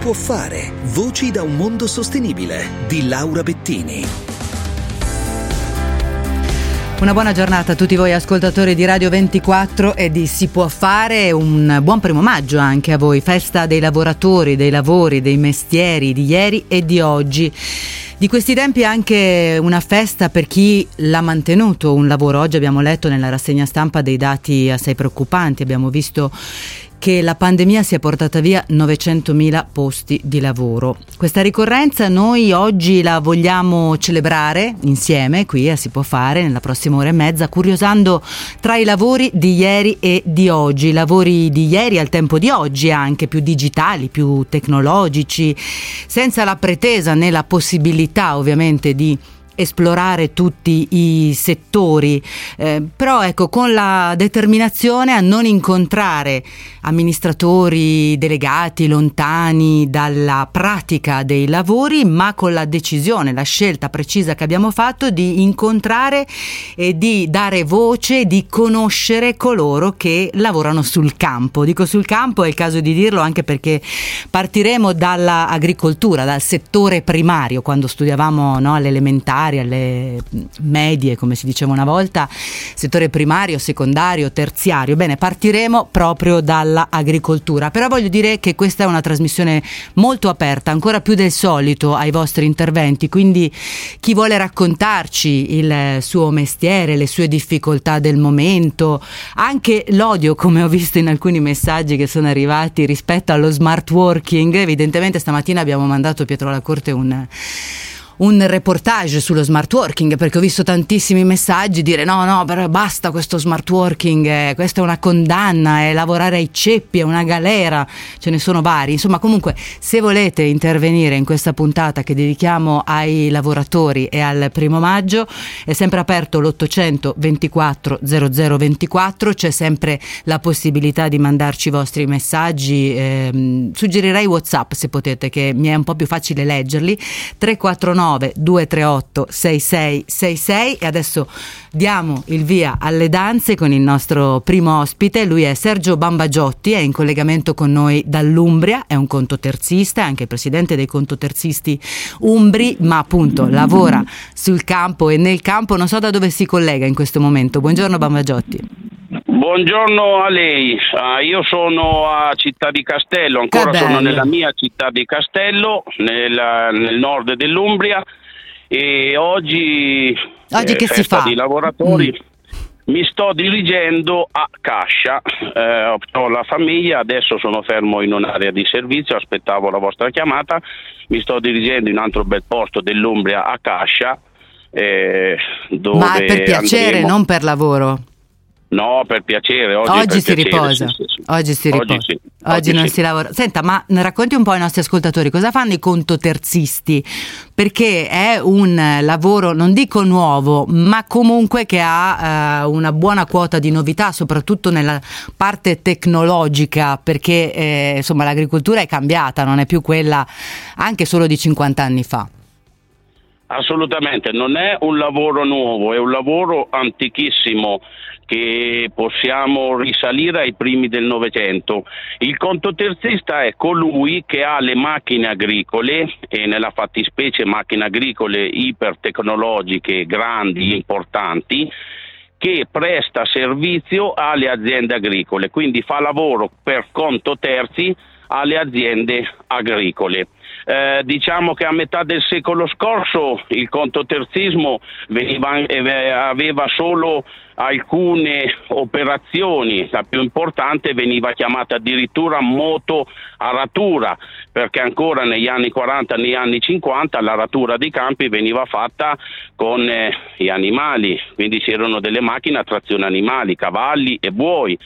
può fare. Voci da un mondo sostenibile di Laura Bettini. Una buona giornata a tutti voi ascoltatori di Radio 24 e di Si può fare un buon primo maggio anche a voi, festa dei lavoratori, dei lavori, dei mestieri di ieri e di oggi. Di questi tempi anche una festa per chi l'ha mantenuto un lavoro. Oggi abbiamo letto nella rassegna stampa dei dati assai preoccupanti, abbiamo visto che la pandemia si è portata via 900.000 posti di lavoro. Questa ricorrenza noi oggi la vogliamo celebrare insieme, qui a Si può fare, nella prossima ora e mezza, curiosando tra i lavori di ieri e di oggi, lavori di ieri al tempo di oggi anche più digitali, più tecnologici, senza la pretesa né la possibilità ovviamente di esplorare tutti i settori, eh, però ecco con la determinazione a non incontrare amministratori delegati lontani dalla pratica dei lavori, ma con la decisione, la scelta precisa che abbiamo fatto di incontrare e di dare voce, di conoscere coloro che lavorano sul campo. Dico sul campo, è il caso di dirlo anche perché partiremo dall'agricoltura, dal settore primario, quando studiavamo no, all'elementare elementari, alle medie, come si diceva una volta, settore primario, secondario, terziario. Bene, partiremo proprio dall'agricoltura, però voglio dire che questa è una trasmissione molto aperta, ancora più del solito ai vostri interventi, quindi chi vuole raccontarci il suo mestiere, le sue difficoltà del momento, anche l'odio, come ho visto in alcuni messaggi che sono arrivati rispetto allo smart working, evidentemente stamattina abbiamo mandato Pietro alla Corte un un reportage sullo smart working perché ho visto tantissimi messaggi dire no no basta questo smart working eh, questa è una condanna è lavorare ai ceppi è una galera. Ce ne sono vari. Insomma comunque se volete intervenire in questa puntata che dedichiamo ai lavoratori e al primo maggio è sempre aperto l'800 24 0024 c'è sempre la possibilità di mandarci i vostri messaggi. Eh, suggerirei whatsapp se potete che mi è un po' più facile leggerli. 349 349 238 6666 e adesso diamo il via alle danze con il nostro primo ospite, lui è Sergio Bambagiotti, è in collegamento con noi dall'Umbria, è un contoterzista, è anche presidente dei contoterzisti umbri, ma appunto lavora sul campo e nel campo, non so da dove si collega in questo momento. Buongiorno Bambagiotti. Buongiorno a lei, uh, io sono a Città di Castello, ancora sono nella mia città di Castello, nel, nel nord dell'Umbria e oggi, oggi che si fa? di lavoratori mm. mi sto dirigendo a Cascia, eh, ho la famiglia, adesso sono fermo in un'area di servizio, aspettavo la vostra chiamata, mi sto dirigendo in un altro bel posto dell'Umbria a Cascia. Eh, Ma per piacere, andremo... non per lavoro. No, per piacere. Oggi, oggi per si piacere, riposa. Sì, sì, sì. Oggi si riposa. Oggi, oggi, oggi non si lavora. Senta, ma racconti un po' ai nostri ascoltatori cosa fanno i contoterzisti? Perché è un lavoro, non dico nuovo, ma comunque che ha eh, una buona quota di novità, soprattutto nella parte tecnologica, perché eh, insomma l'agricoltura è cambiata, non è più quella anche solo di 50 anni fa. Assolutamente, non è un lavoro nuovo, è un lavoro antichissimo che possiamo risalire ai primi del Novecento. Il contoterzista è colui che ha le macchine agricole e nella fattispecie macchine agricole ipertecnologiche, grandi, importanti, che presta servizio alle aziende agricole, quindi fa lavoro per conto terzi alle aziende agricole. Eh, diciamo che a metà del secolo scorso il contoterzismo veniva, eh, aveva solo alcune operazioni, la più importante veniva chiamata addirittura motoaratura, perché ancora negli anni 40 e negli anni 50 l'aratura dei campi veniva fatta con eh, gli animali, quindi c'erano delle macchine a trazione animali, cavalli e buoi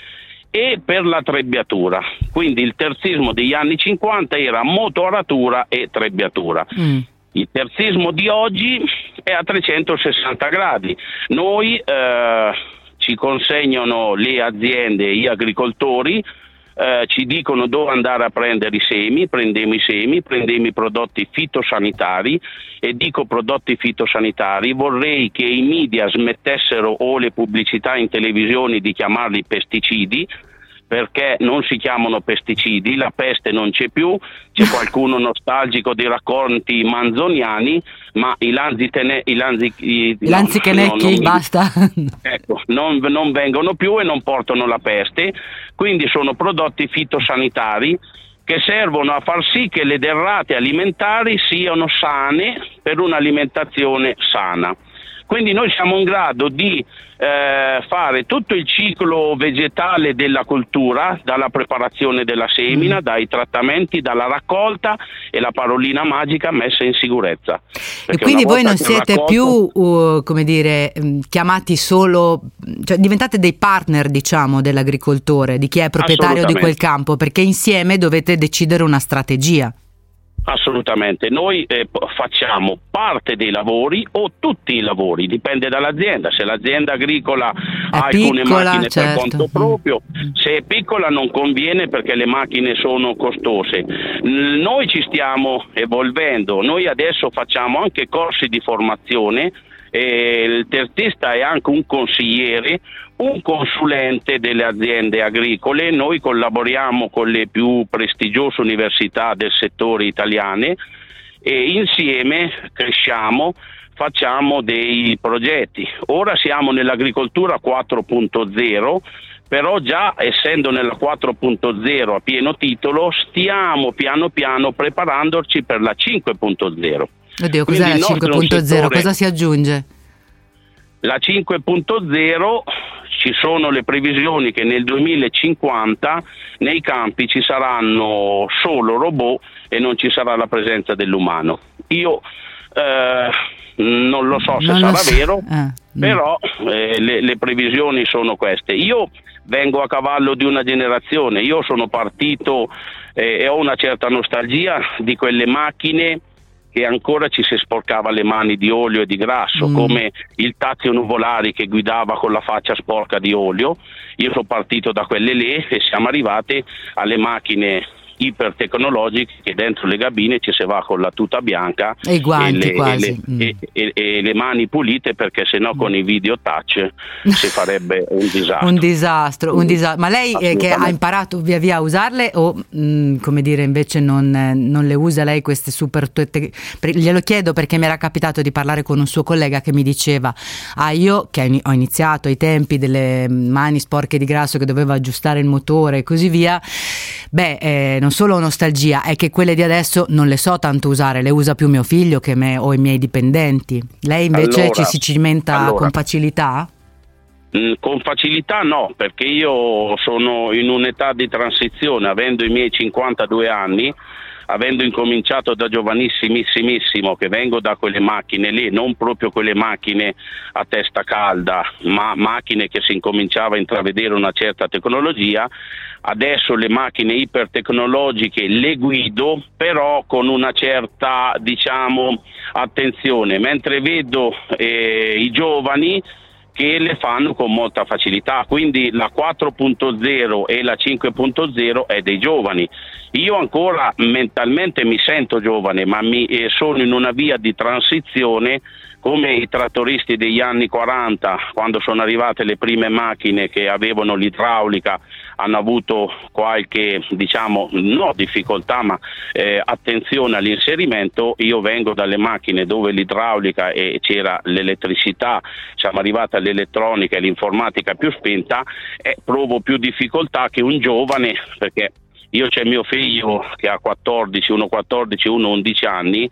e per la trebbiatura. Quindi il terzismo degli anni 50 era motoaratura e trebbiatura. Mm. Il terzismo di oggi è a 360 gradi. Noi eh, ci consegnano le aziende, gli agricoltori, eh, ci dicono dove andare a prendere i semi, prendiamo i semi, prendiamo i prodotti fitosanitari e dico prodotti fitosanitari, vorrei che i media smettessero o le pubblicità in televisione di chiamarli pesticidi perché non si chiamano pesticidi, la peste non c'è più, c'è qualcuno nostalgico di racconti manzoniani, ma i lanzitene, i lanzi, i, lanzichenecchi, no, non, basta. Ecco, non, non vengono più e non portano la peste, quindi sono prodotti fitosanitari che servono a far sì che le derrate alimentari siano sane per un'alimentazione sana. Quindi noi siamo in grado di eh, fare tutto il ciclo vegetale della coltura, dalla preparazione della semina, mm. dai trattamenti, dalla raccolta e la parolina magica messa in sicurezza. Perché e quindi voi non siete raccolto... più, uh, come dire, mm, chiamati solo, cioè diventate dei partner, diciamo, dell'agricoltore, di chi è proprietario di quel campo, perché insieme dovete decidere una strategia. Assolutamente, noi eh, facciamo parte dei lavori o tutti i lavori, dipende dall'azienda, se l'azienda agricola è ha alcune piccola, macchine certo. per conto proprio, se è piccola non conviene perché le macchine sono costose. Noi ci stiamo evolvendo, noi adesso facciamo anche corsi di formazione eh, il tertista è anche un consigliere, un consulente delle aziende agricole, noi collaboriamo con le più prestigiose università del settore italiane e insieme cresciamo facciamo dei progetti. Ora siamo nell'agricoltura 4.0, però già essendo nella 4.0 a pieno titolo stiamo piano piano preparandoci per la 5.0. Oddio, cos'è la 5.0? Cosa si aggiunge? La 5.0 ci sono le previsioni che nel 2050 nei campi ci saranno solo robot e non ci sarà la presenza dell'umano. Io eh, non lo so se non sarà so. vero, eh, però eh, le, le previsioni sono queste. Io vengo a cavallo di una generazione, io sono partito eh, e ho una certa nostalgia di quelle macchine che ancora ci si sporcava le mani di olio e di grasso, mm. come il Tazio Nuvolari che guidava con la faccia sporca di olio. Io sono partito da quelle lì e siamo arrivati alle macchine ipertecnologiche che dentro le cabine ci si va con la tuta bianca e, guanti e, le, quasi. E, le, mm. e, le, mani pulite perché sennò con i video touch si farebbe un disastro. un disastro, un disastro. Ma lei eh, che ha imparato via via a usarle o mh, mm, come dire invece non, non, le usa lei queste super... Te- glielo chiedo perché mi era capitato di parlare con un suo collega che mi diceva ah io che ho iniziato ai tempi delle mani sporche di grasso che dovevo aggiustare il motore e così via, beh eh, non solo nostalgia, è che quelle di adesso non le so tanto usare, le usa più mio figlio che me o i miei dipendenti. Lei invece allora, ci si cimenta allora. con facilità? Mm, con facilità no, perché io sono in un'età di transizione, avendo i miei 52 anni, avendo incominciato da giovanissimissimo, che vengo da quelle macchine lì, non proprio quelle macchine a testa calda, ma macchine che si incominciava a intravedere una certa tecnologia, adesso le macchine ipertecnologiche le guido, però con una certa diciamo, attenzione, mentre vedo eh, i giovani che le fanno con molta facilità, quindi la 4.0 e la 5.0 è dei giovani. Io ancora mentalmente mi sento giovane, ma mi, eh, sono in una via di transizione come i trattoristi degli anni 40, quando sono arrivate le prime macchine che avevano l'idraulica, hanno avuto qualche, diciamo, no difficoltà, ma eh, attenzione all'inserimento. Io vengo dalle macchine dove l'idraulica e c'era l'elettricità, siamo arrivati all'elettronica e l'informatica più spenta, e provo più difficoltà che un giovane, perché io c'è mio figlio che ha 14, uno 14, uno 11 anni,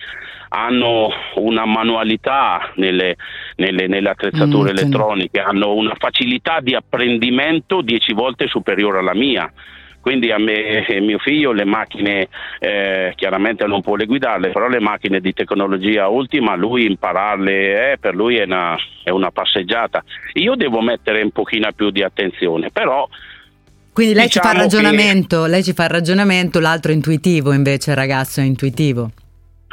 hanno una manualità nelle, nelle, nelle attrezzature mm, elettroniche, hanno una facilità di apprendimento 10 volte superiore alla mia quindi a me e mio figlio le macchine eh, chiaramente non può le guidarle, però le macchine di tecnologia ultima lui impararle eh, per lui è una, è una, passeggiata. Io devo mettere un pochino più di attenzione, però quindi lei diciamo ci fa il diciamo ragionamento, che... lei ci fa il ragionamento, l'altro intuitivo invece il ragazzo è intuitivo.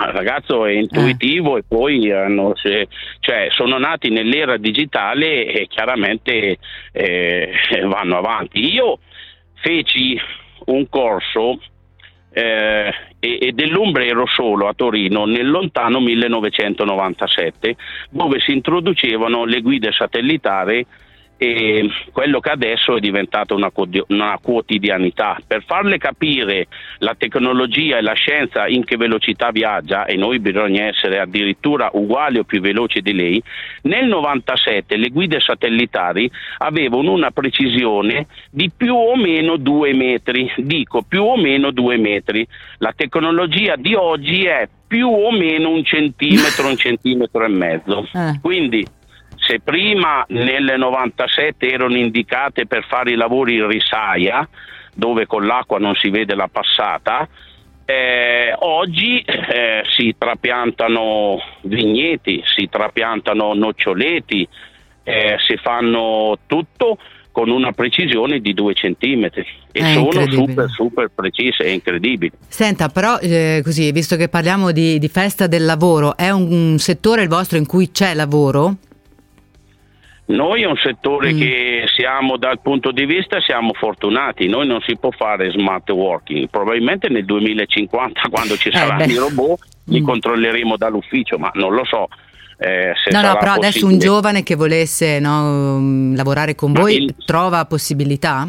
Il ragazzo è intuitivo eh. e poi hanno, cioè, sono nati nell'era digitale e chiaramente eh, vanno avanti. Io feci un corso eh, e, dell'ombrero solo a Torino nel lontano 1997 dove si introducevano le guide satellitari e quello che adesso è diventato una, una, quotidianità. Per farle capire la tecnologia e la scienza in che velocità viaggia, e noi bisogna essere addirittura uguali o più veloci di lei, nel 97 le guide satellitari avevano una precisione di più o meno due metri, dico più o meno due metri. La tecnologia di oggi è più o meno un centimetro, un centimetro e mezzo. Eh. Quindi se prima nel 97 erano indicate per fare i lavori in risaia, dove con l'acqua non si vede la passata, eh, oggi eh, si trapiantano vigneti, si trapiantano noccioleti, eh, si fanno tutto con una precisione di due centimetri e è sono super super precise, è incredibile. Senta, però eh, così, visto che parliamo di, di, festa del lavoro, è un settore il vostro in cui c'è lavoro? Noi è un settore mm. che siamo dal punto di vista siamo fortunati, noi non si può fare smart working, probabilmente nel 2050 quando ci saranno eh i robot li mm. controlleremo dall'ufficio, ma non lo so. Eh, no, no, però possibile. adesso un giovane che volesse no, mm, lavorare con ma voi il... trova possibilità?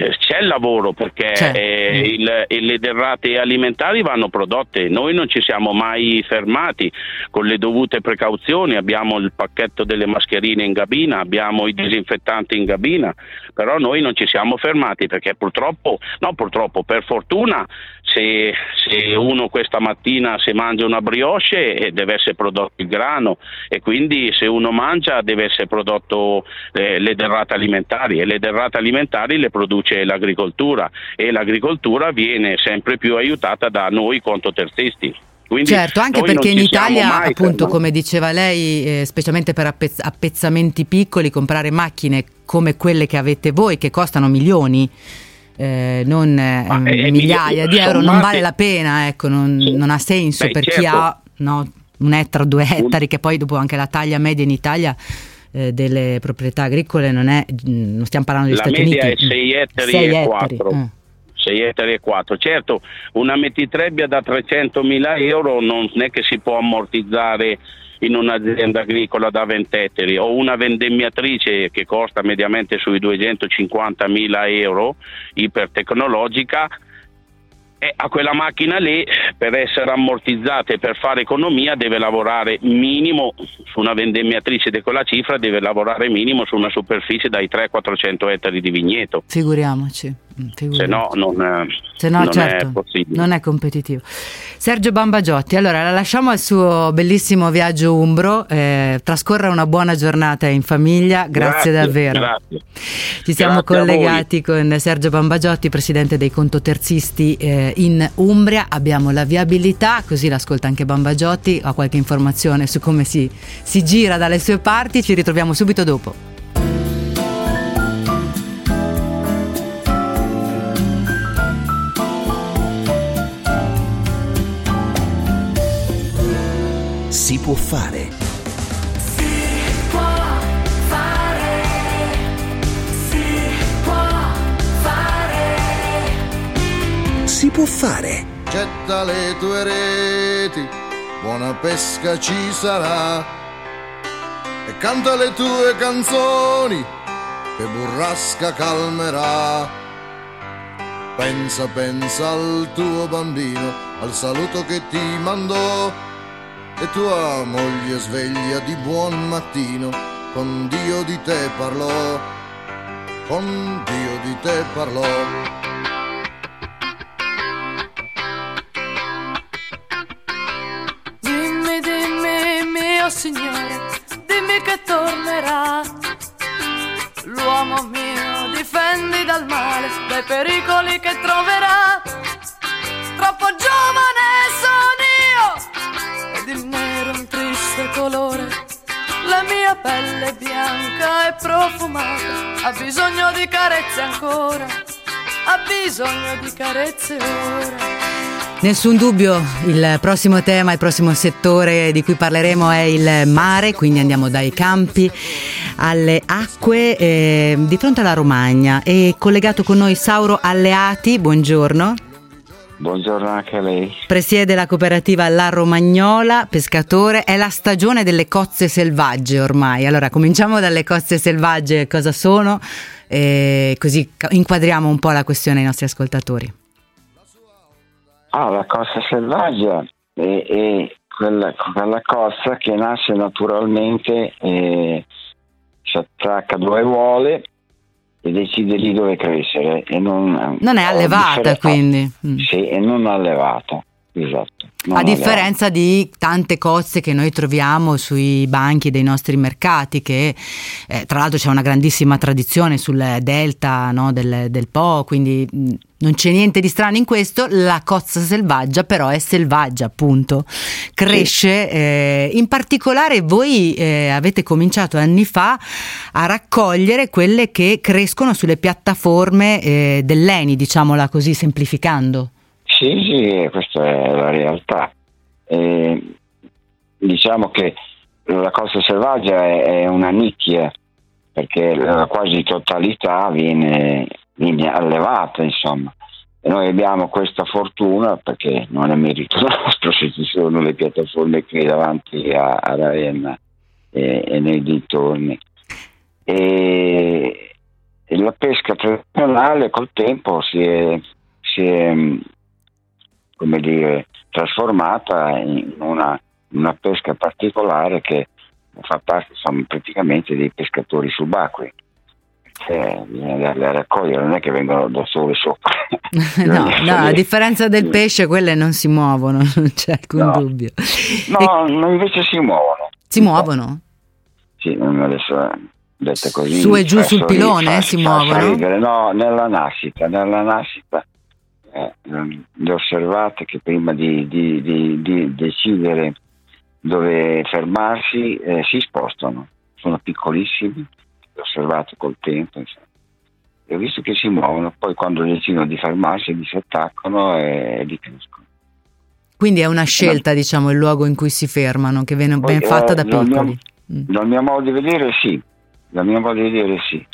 Eh, c'è il lavoro perché eh, il, le derrate alimentari vanno prodotte, noi non ci siamo mai fermati con le dovute precauzioni, abbiamo il pacchetto delle mascherine in gabina, abbiamo i disinfettanti in gabina, però noi non ci siamo fermati perché purtroppo, no purtroppo, per fortuna se, se uno questa mattina si mangia una brioche eh, deve essere prodotto il grano e quindi se uno mangia deve essere prodotto eh, le derrate alimentari e le derrate alimentari le produce produce l'agricoltura e l'agricoltura viene sempre più aiutata da noi contoterzisti. Quindi certo, anche perché in Italia, appunto, fermati. come diceva lei, eh, specialmente per appezz- appezzamenti piccoli, comprare macchine come quelle che avete voi, che costano milioni, eh, non eh, migliaia di euro, non vale la pena, ecco, non, sì. non ha senso Beh, per certo. chi ha no, un ettaro, due ettari, che poi dopo anche la taglia media in Italia eh, delle proprietà agricole non è, non stiamo parlando degli la Stati Uniti. La media è 6 ettari 6 e 4. Eh. 6 ettari e 4. Certo, una mettitrebbia da 300.000 euro non è che si può ammortizzare in un'azienda agricola da 20 ettari o una vendemmiatrice che costa mediamente sui 250.000 euro ipertecnologica e a quella macchina lì per essere ammortizzata e per fare economia deve lavorare minimo su una vendemmiatrice di quella cifra deve lavorare minimo su una superficie dai 300-400 ettari di vigneto. Figuriamoci se no non, Se no, non certo, è possibile. Non è competitivo. Sergio Bambagiotti, allora la lasciamo al suo bellissimo viaggio umbro, eh, trascorra una buona giornata in famiglia, grazie, grazie davvero. Grazie. Ci siamo grazie collegati con Sergio Bambagiotti, presidente dei contoterzisti eh, in Umbria, abbiamo la viabilità, così l'ascolta anche Bambagiotti, ha qualche informazione su come si, si gira dalle sue parti, ci ritroviamo subito dopo. Può fare. Si può fare. Si può fare. Si può fare. Getta le tue reti, buona pesca ci sarà. E canta le tue canzoni, che burrasca calmerà. Pensa, pensa al tuo bambino, al saluto che ti mandò e tua moglie sveglia di buon mattino, con Dio di te parlò, con Dio di te parlò. Ha bisogno di carezze ancora, ha bisogno di carezze ora. Nessun dubbio, il prossimo tema, il prossimo settore di cui parleremo è il mare, quindi andiamo dai campi alle acque eh, di fronte alla Romagna. È collegato con noi Sauro Alleati, buongiorno. Buongiorno anche a lei. Presiede la cooperativa La Romagnola, pescatore. È la stagione delle cozze selvagge ormai. Allora, cominciamo dalle cozze selvagge, cosa sono, così inquadriamo un po' la questione ai nostri ascoltatori. Ah, la cozza selvaggia è, è quella, quella cozza che nasce naturalmente, e si attacca dove vuole e decide lì dove crescere. E non, non è allevata quindi. Mm. Sì, e non allevata, esatto. A differenza allevata. di tante cozze che noi troviamo sui banchi dei nostri mercati, che eh, tra l'altro c'è una grandissima tradizione sul delta no, del, del Po, quindi mm, non c'è niente di strano in questo, la cozza selvaggia però è selvaggia appunto, cresce, sì. eh, in particolare voi eh, avete cominciato anni fa a raccogliere quelle che crescono sulle piattaforme eh, dell'ENI, diciamola così semplificando. Sì, questa è la realtà. diciamo che la cozza selvaggia è una nicchia perché la quasi totalità viene viene allevata, insomma. E noi abbiamo questa fortuna perché non è merito nostro se ci sono le piattaforme qui davanti a, a Ravenna e, e, nei dintorni. E, e, la pesca tradizionale col tempo si è, si è come dire, trasformata in una, una pesca particolare che fa parte insomma, praticamente dei pescatori subacquei eh, bisogna a raccogliere, non è che vengono da sole sopra. no, no, a differenza del pesce, quelle non si muovono, non c'è alcun no. dubbio. No, e... invece si muovono. Si muovono? Sì, adesso dette così. Su e giù sul pilone fa, si fa muovono? Ridere. No, nella nascita, nella nascita eh, le osservate che prima di, di, di, di decidere dove fermarsi eh, si spostano, sono piccolissimi osservato col tempo. Insomma. E ho visto che si muovono, poi quando decidono di fermarsi li si attaccano e li crescono. Quindi è una scelta, diciamo, il luogo in cui si fermano, che viene ben fatta da piccoli. Dal mio, mm. mio modo di vedere sì, dal mio modo di vedere sì,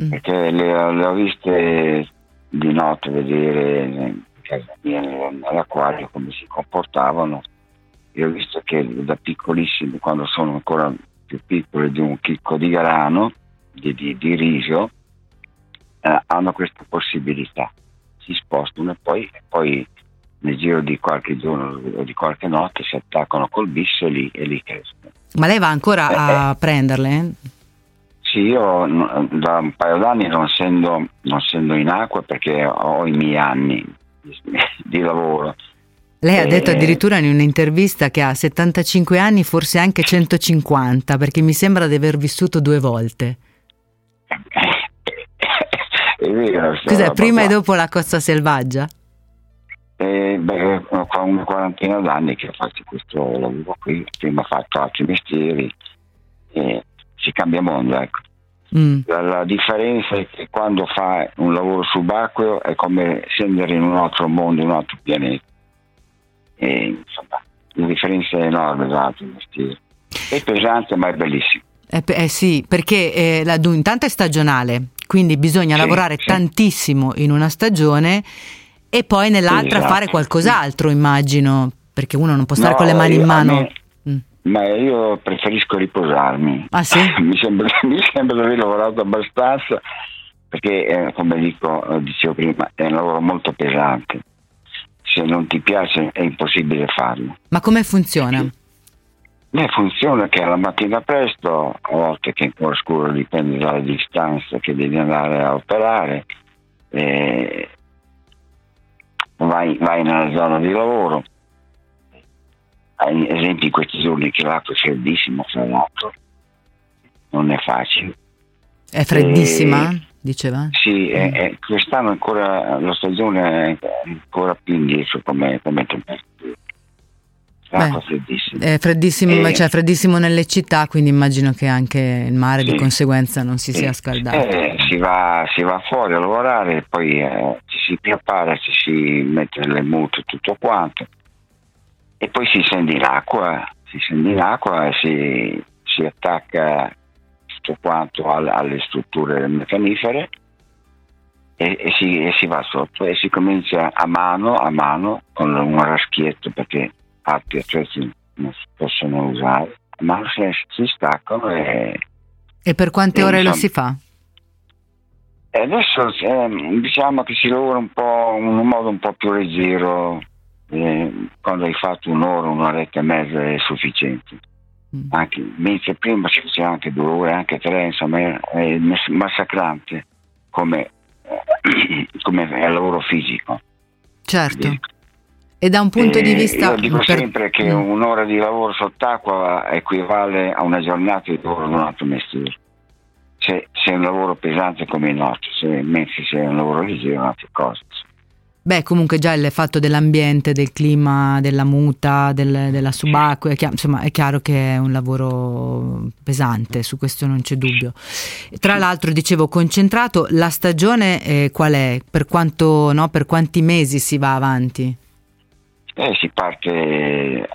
mm. perché le, le, ho viste di notte vedere all'acquario come si comportavano e ho visto che da piccolissimi, quando sono ancora più piccoli di un chicco di grano, di, di, di riso eh, hanno questa possibilità, si spostano e poi, poi, nel giro di qualche giorno o di qualche notte si attaccano col bisso e lì, e lì crescono. Ma lei va ancora eh, a eh, prenderle? Sì, io da un paio d'anni non essendo, non essendo in acqua perché ho i miei anni di, lavoro. Lei ha detto addirittura in un'intervista che ha 75 anni, forse anche 150, perché mi sembra di aver vissuto due volte. È vero. Cos'è, prima e dopo la cozza selvaggia? Eh, beh, ho una quarantina d'anni che faccio questo lavoro qui, prima ho fatto altri mestieri, eh, si cambia mondo, ecco. Mm. La, la, differenza è che quando fai un lavoro subacqueo è come scendere in un altro mondo, in un altro pianeta. E, insomma, la differenza è enorme mestieri. È pesante ma è bellissimo. Eh, eh sì, perché eh, la, intanto è stagionale, quindi bisogna sì, lavorare sì. tantissimo in una stagione e poi nell'altra esatto. fare qualcos'altro, immagino, perché uno non può stare no, con le mani in mano. Me. Ma io preferisco riposarmi. Ah sì? mi, sembra, mi sembra di aver lavorato abbastanza perché, eh, come dico, eh, dicevo prima, è un lavoro molto pesante. Se non ti piace è impossibile farlo. Ma come funziona? Sì. Beh, funziona che alla mattina presto, a volte che è ancora scuro dipende dalla distanza che devi andare a operare, eh, vai, vai, nella zona di lavoro. Ad esempio in questi giorni che l'acqua è freddissima, fra l'altro, non è facile. È freddissima? E, diceva? Sì, è, è, quest'anno ancora la stagione è ancora più indietro come, come temperatura Beh, freddissimo. È freddissimo, e... cioè freddissimo nelle città, quindi immagino che anche il mare sì. di conseguenza non si sì. sia scaldato. Eh, si, va, si, va, fuori a lavorare, poi eh, ci si prepara, ci si mette le mute e tutto quanto, e poi si scende in acqua, si scende in acqua e si, si attacca tutto quanto alle, alle strutture meccanifere e, e, e, si, e, si, va sotto e si comincia a mano a mano con un raschietto perché altri attrezzi non si possono usare, a mano si, si staccano e... E per quante ore insomma, lo si fa? adesso eh, diciamo che si lavora un po' in un modo un po' più leggero, eh, quando hai fatto un'ora, un'oretta e mezza è sufficiente. Mm. Anche, mentre prima si faceva anche due ore, anche tre, insomma è, è massacrante come come è lavoro fisico. Certo. E da un punto e di vista... Io dico per... sempre che mm. un'ora di lavoro sott'acqua equivale a una giornata di lavoro in un altro mestiere. Se, se, è un lavoro pesante come il nostro, se, mentre se è un lavoro leggero è un'altra cosa. Beh, comunque già il fatto dell'ambiente, del clima, della muta, del, della subacquea, è chiaro, insomma è chiaro che è un lavoro pesante, su questo non c'è dubbio. Tra l'altro, dicevo, concentrato, la stagione eh, qual è? Per, quanto, no, per quanti mesi si va avanti? Eh, si parte eh,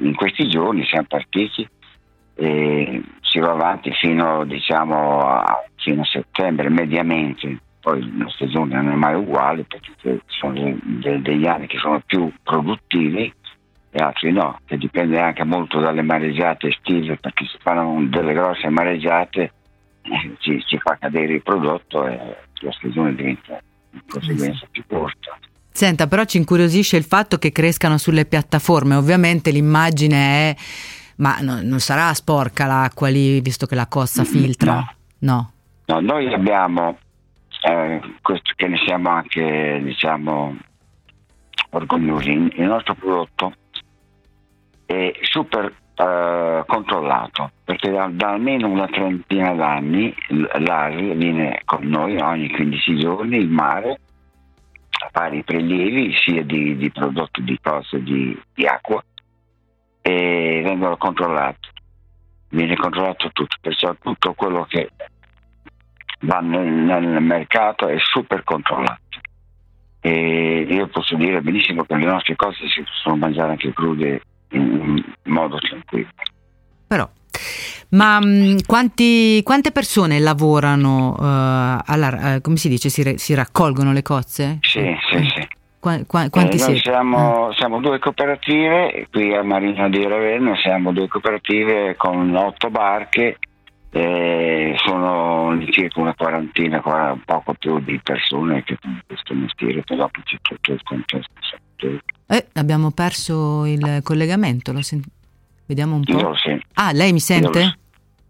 in questi giorni, siamo partiti si va avanti fino, diciamo, a, fino a settembre mediamente poi la stagione non è mai uguale perché ci sono de- degli anni che sono più produttivi e altri no, che dipende anche molto dalle mareggiate estive perché se fanno delle grosse mareggiate eh, ci, ci, fa cadere il prodotto e la stagione diventa di conseguenza più corta. Senta, però ci incuriosisce il fatto che crescano sulle piattaforme, ovviamente l'immagine è... ma no, non sarà sporca l'acqua lì visto che la costa filtra? No. no. no noi abbiamo eh, questo che ne siamo anche diciamo, orgogliosi. Il nostro prodotto è super eh, controllato perché da, da, almeno una trentina d'anni l'ASL viene con noi ogni 15 giorni in mare a fare i prelievi sia di, di prodotti di cose di, di acqua e vengono controllati viene controllato tutto perciò tutto quello che va nel, mercato è super controllato. E io posso dire benissimo che le nostre cose si possono mangiare anche crude in, in modo tranquillo. Però, ma mh, mm, quanti, quante persone lavorano, uh, alla, uh, come si dice, si, si, raccolgono le cozze? Sì, sì, eh. sì. Qua, qua, quanti eh, noi siamo, eh. siamo, due cooperative, qui a Marina di Ravenna siamo due cooperative con otto barche eh, sono circa una quarantina, poco più di persone che fanno questo mestiere, però c'è tutto il contesto. Eh, abbiamo perso il collegamento, sen- vediamo un po'. Io sì. Ah, lei mi sente? Io,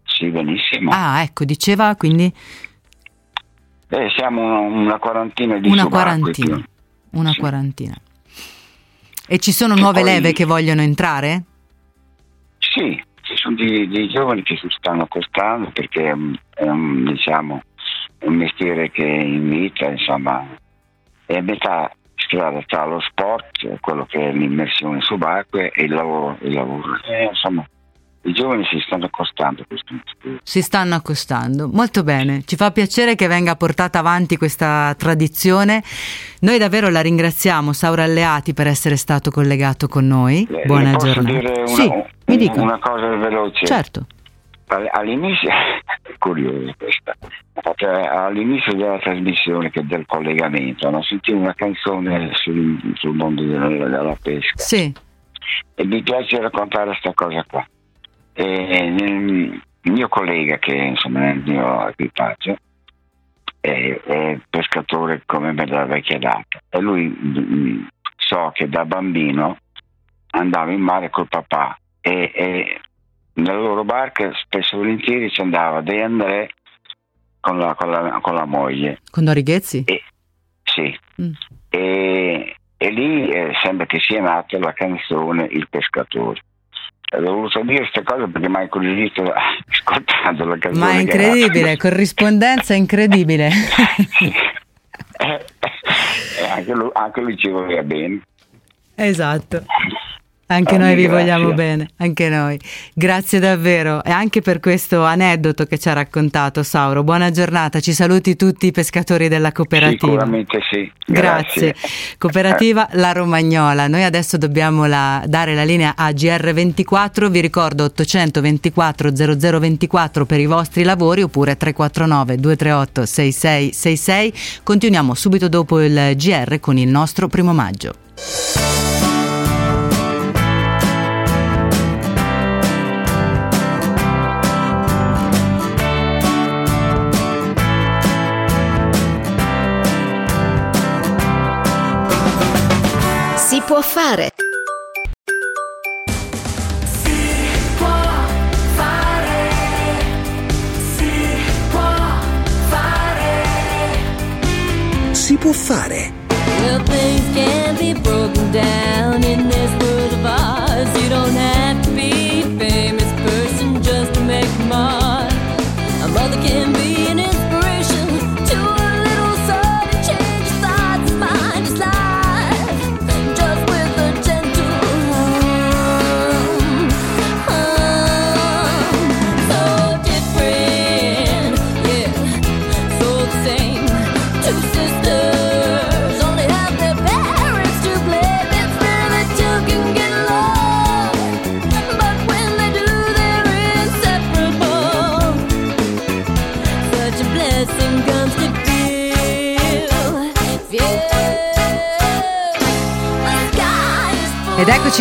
sì, benissimo. Ah, ecco, diceva quindi... Eh, siamo una quarantina di Una quarantina. Una sì. quarantina. E ci sono nuove poi... leve che vogliono entrare? Sì, sono dei, giovani che si stanno accostando perché un, è un, diciamo, un mestiere che invita, insomma, è metà strada tra lo sport, quello che è l'immersione subacquea e il lavoro. Il lavoro. E, insomma, i giovani si stanno accostando a questo mestiere. Si stanno accostando, molto bene. Ci fa piacere che venga portata avanti questa tradizione. Noi davvero la ringraziamo, Saura Alleati, per essere stato collegato con noi. Eh, Buona posso giornata. Dire una, sì, mi dica. una cosa veloce. Certo. All'inizio, è curioso questa, all'inizio della trasmissione che del collegamento, hanno sentito una canzone sul, sul mondo della, della pesca. Sì. E mi piace raccontare questa cosa qua. E il mio collega, che insomma il mio equipaggio, è, è pescatore come me della vecchia data. E lui mm, so che da bambino andava in mare col papà e, e nella loro barca spesso e volentieri ci andava De André con la, con la, con la moglie. Con Dorighezzi? E, sì. Mm. E, e lì eh, sembra che sia nata la canzone Il pescatore ho voluto dire queste cose perché mi ha incuriosito ascoltando la canzone. Ma è incredibile, corrispondenza incredibile. eh, anche, lui, anche lui ci voleva bene. Esatto. Anche noi vi vogliamo bene, anche noi. Grazie davvero e anche per questo aneddoto che ci ha raccontato Sauro. Buona giornata, ci saluti tutti i pescatori della cooperativa. Sicuramente sì. Grazie. Grazie. Cooperativa La Romagnola. Noi adesso dobbiamo la, dare la linea a GR24, vi ricordo 824 0024 per i vostri lavori oppure 349 238 6666. Continuiamo subito dopo il GR con il nostro primo maggio. Fare. Si può fare. Si può fare. Si può fare. Well,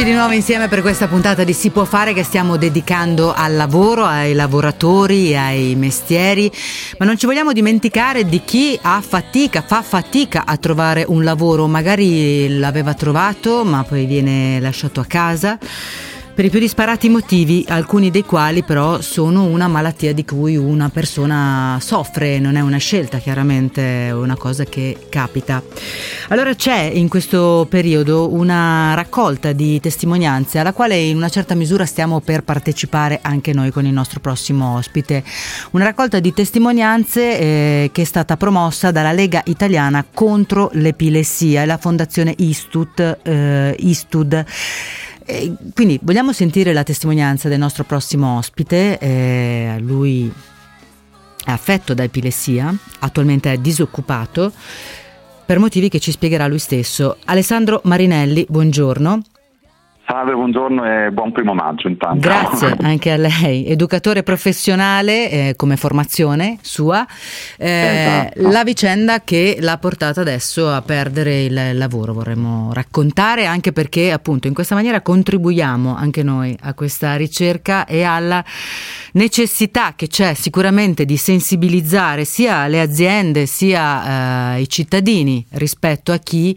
di nuovo insieme per questa puntata di Si può fare che stiamo dedicando al lavoro, ai lavoratori, ai mestieri, ma non ci vogliamo dimenticare di chi ha fatica, fa fatica a trovare un lavoro, magari l'aveva trovato ma poi viene lasciato a casa per i più disparati motivi, alcuni dei quali però sono una malattia di cui una persona soffre, non è una scelta chiaramente, è una cosa che capita. Allora c'è in questo periodo una raccolta di testimonianze alla quale in una certa misura stiamo per partecipare anche noi con il nostro prossimo ospite. Una raccolta di testimonianze eh, che è stata promossa dalla Lega Italiana contro l'epilessia e la Fondazione Istud. Eh, Istud e quindi vogliamo sentire la testimonianza del nostro prossimo ospite, eh, lui è affetto da epilessia, attualmente è disoccupato per motivi che ci spiegherà lui stesso. Alessandro Marinelli, buongiorno. Salve, buongiorno e buon primo maggio intanto. Grazie anche a lei, educatore professionale eh, come formazione sua, eh, esatto. la vicenda che l'ha portata adesso a perdere il lavoro vorremmo raccontare anche perché appunto in questa maniera contribuiamo anche noi a questa ricerca e alla necessità che c'è sicuramente di sensibilizzare sia le aziende sia eh, i cittadini rispetto a chi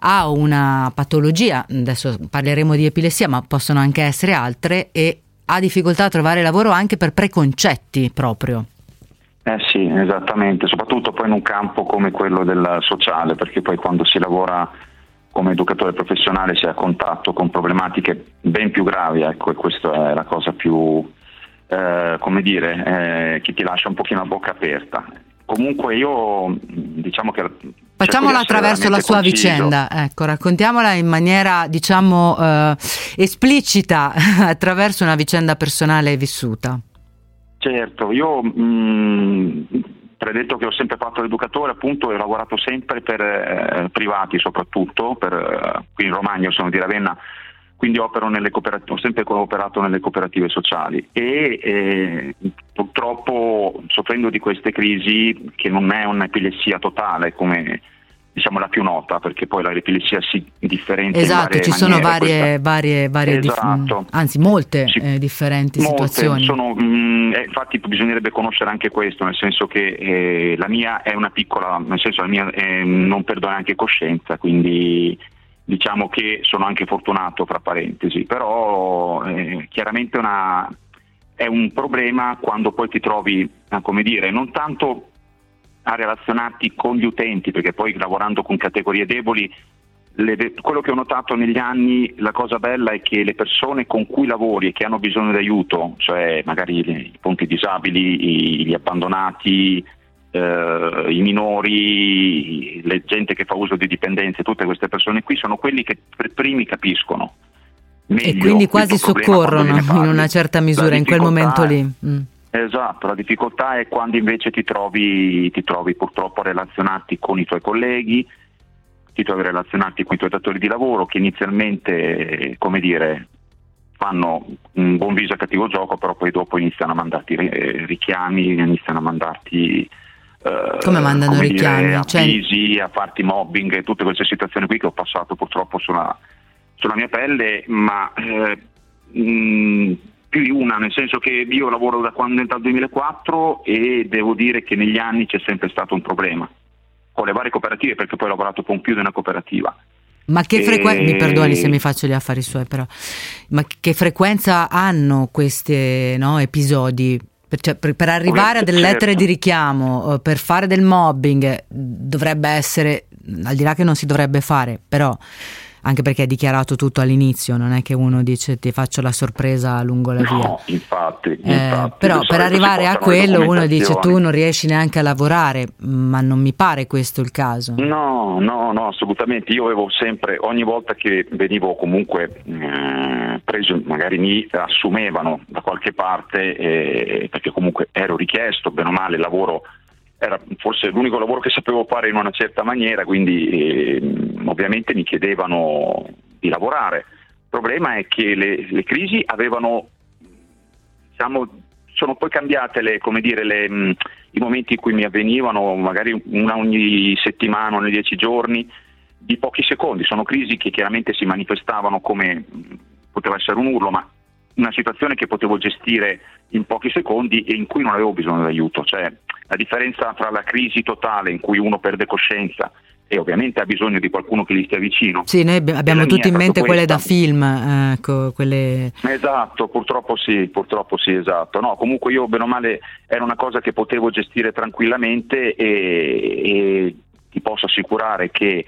ha una patologia, adesso parleremo di epilessia, ma possono anche essere altre e ha difficoltà a trovare lavoro anche per preconcetti proprio. Eh sì, esattamente, soprattutto poi in un campo come quello del sociale, perché poi quando si lavora come educatore professionale si è a contatto con problematiche ben più gravi, ecco, e questa è la cosa più, eh, come dire, eh, che ti lascia un pochino a bocca aperta. Comunque io diciamo che... Facciamola attraverso la sua conciso. vicenda, ecco, raccontiamola in maniera diciamo eh, esplicita attraverso una vicenda personale vissuta. Certo, io mh, mm, predetto che ho sempre fatto l'educatore, appunto ho lavorato sempre per eh, privati soprattutto, per, eh, qui in Romagna sono di Ravenna, quindi ho sempre cooperato nelle cooperative sociali e eh, purtroppo soffrendo di queste crisi che non è un'epilessia totale come diciamo la più nota perché poi l'epilessia si differenzia esatto ci sono varie, varie, varie esatto. dif... anzi molte sì. eh, differenti molte, situazioni sono, mh, mm, eh, infatti bisognerebbe conoscere anche questo nel senso che eh, la mia è una piccola nel senso la mia eh, non perdo neanche coscienza quindi diciamo che sono anche fortunato, fra parentesi, però eh, chiaramente una, è un problema quando poi ti trovi, a, come dire, non tanto a relazionarti con gli utenti, perché poi lavorando con categorie deboli, le, quello che ho notato negli anni, la cosa bella è che le persone con cui lavori e che hanno bisogno di aiuto, cioè magari i punti disabili, gli abbandonati, eh, i minori, la gente che fa uso di dipendenze, tutte queste persone qui sono quelli che per primi capiscono. E quindi quasi soccorrono in una certa misura in quel momento lì. Mm. Esatto, la difficoltà è quando invece ti trovi, ti trovi purtroppo a relazionarti con i tuoi colleghi, ti trovi a relazionarti con i tuoi datori di lavoro che inizialmente, come dire, fanno un buon viso a cattivo gioco, però poi dopo iniziano a mandarti eh, richiami, iniziano a mandarti Come mandano come richiami? Dire, Cioè- avvisi, a farti mobbing e tutte queste situazioni qui che ho passato purtroppo sulla, sulla mia pelle, ma eh, mh, più di una, nel senso che io lavoro da quando dal 2004 e devo dire che negli anni c'è sempre stato un problema con le varie cooperative, perché poi ho lavorato con più di una cooperativa. Ma che frequenza, mi perdoni se mi faccio gli affari suoi però, ma che frequenza hanno questi no, episodi? Per, cioè, per- per arrivare a delle Certo. lettere di richiamo, eh, per fare del mobbing, eh, dovrebbe essere, al di là che non si dovrebbe fare, però anche perché è dichiarato tutto all'inizio, non è che uno dice ti faccio la sorpresa lungo la via. No, infatti, Eh, infatti, però per arrivare a quello uno dice tu non riesci neanche a lavorare, ma non mi pare questo il caso. No, no, no, assolutamente. Io avevo sempre, ogni volta che venivo comunque eh, preso, magari mi assumevano da qualche parte, eh, perché comunque ero richiesto, bene o male, il lavoro era forse l'unico lavoro che sapevo fare in una certa maniera, quindi eh, ovviamente mi chiedevano di lavorare. Il problema è che le, le crisi avevano diciamo, sono poi cambiate le, dire, le, mh, i momenti in cui mi avvenivano, magari una ogni settimana, ogni dieci giorni, di pochi secondi. Sono crisi che chiaramente si manifestavano come mh, poteva essere un urlo, ma una situazione che potevo gestire in pochi secondi e in cui non avevo bisogno d'aiuto. Cioè, la differenza tra la crisi totale in cui uno perde coscienza e ovviamente ha bisogno di qualcuno che gli stia vicino. Sì, noi abbi- abbiamo tutti in mente quelle da film, ecco, quelle... Esatto, purtroppo sì, purtroppo sì, esatto. No, comunque io bene o male era una cosa che potevo gestire tranquillamente e, e ti posso assicurare che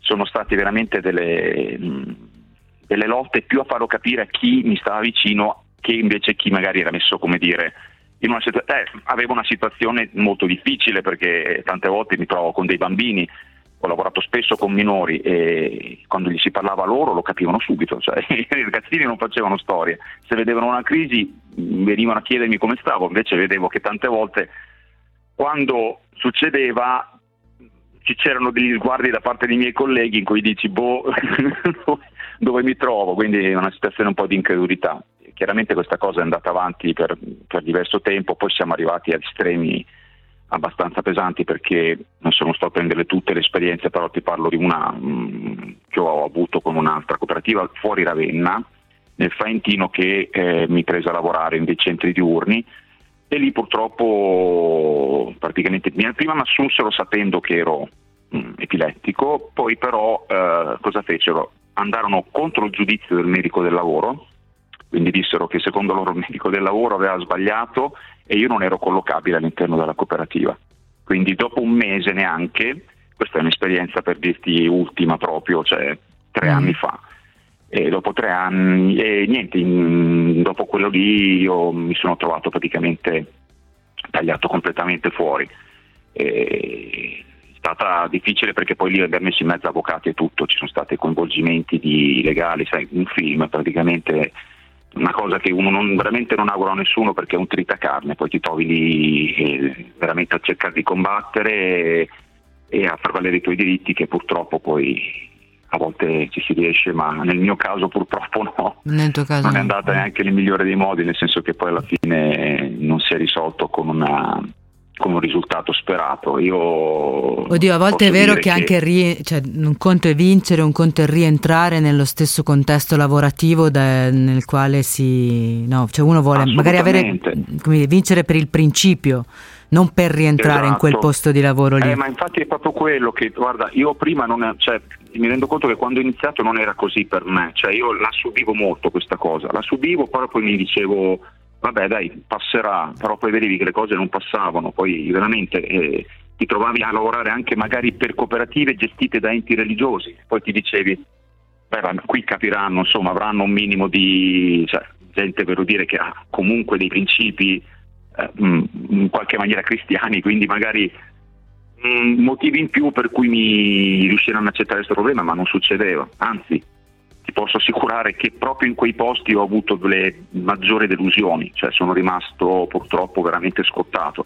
sono state veramente delle, delle lotte più a farlo capire a chi mi stava vicino che invece chi magari era messo, come dire, in una situazione... Eh, avevo una situazione molto difficile perché tante volte mi trovo con dei bambini ho lavorato spesso con minori e quando gli si parlava loro lo capivano subito, cioè, i ragazzini non facevano storie, se vedevano una crisi mh, venivano a chiedermi come stavo, invece vedevo che tante volte quando succedeva ci c'erano degli sguardi da parte dei miei colleghi in cui dici boh dove mi trovo, quindi è una situazione un po' di incredulità. Chiaramente questa cosa è andata avanti per, per diverso tempo, poi siamo arrivati ad estremi abbastanza pesanti perché non sono stato a prendere tutte le esperienze, però ti parlo di una mh, che ho avuto con un'altra cooperativa fuori Ravenna, nel Faentino, che eh, mi prese a lavorare in dei centri diurni e lì purtroppo praticamente prima mi assunsero sapendo che ero mh, epilettico, poi però eh, cosa fecero? Andarono contro il giudizio del medico del lavoro, quindi dissero che secondo loro il medico del lavoro aveva sbagliato e io non ero collocabile all'interno della cooperativa. Quindi dopo un mese neanche, questa è un'esperienza per dirti ultima proprio, cioè tre Mm. anni fa, e dopo tre anni, e niente, in- dopo quello lì io mi sono trovato praticamente tagliato completamente fuori. E stata difficile perché poi lì abbiamo messo in mezzo avvocati e tutto, ci sono stati coinvolgimenti di legali, sai, un film praticamente una cosa che uno non, veramente non augura a nessuno perché è un tritacarne, poi ti trovi lì eh, veramente a cercare di combattere e, e a far valere i tuoi diritti che purtroppo poi a volte ci si riesce, ma nel mio caso purtroppo no. Nel tuo caso Non è no. andata neanche nel migliore dei modi, nel senso che poi alla fine non si è risolto con, una- con un risultato sperato. Io Oddio, a volte è vero dire che anche rie- cioè, un conto è vincere, un conto è rientrare nello stesso contesto lavorativo da- nel quale si... No, cioè uno vuole magari avere, come dire, vincere per il principio, non per rientrare in quel Esatto. posto di lavoro lì. Eh, ma infatti è proprio quello che, guarda, io prima non, cioè, mi rendo conto che quando ho iniziato non era così per me, cioè io la subivo molto questa cosa, la subivo, però poi mi dicevo, vabbè dai, passerà, però poi vedevi che le cose non passavano, poi veramente eh, ti trovavi a lavorare anche magari per cooperative gestite da enti religiosi, poi ti dicevi, beh, qui capiranno, insomma, avranno un minimo di cioè, gente, per dire, che ha comunque dei principi eh, mh, in qualche maniera cristiani, quindi magari mh, motivi in più per cui mi riusciranno ad accettare questo problema, ma non succedeva, anzi posso assicurare che proprio in quei posti ho avuto le maggiori delusioni, cioè sono rimasto purtroppo veramente scottato.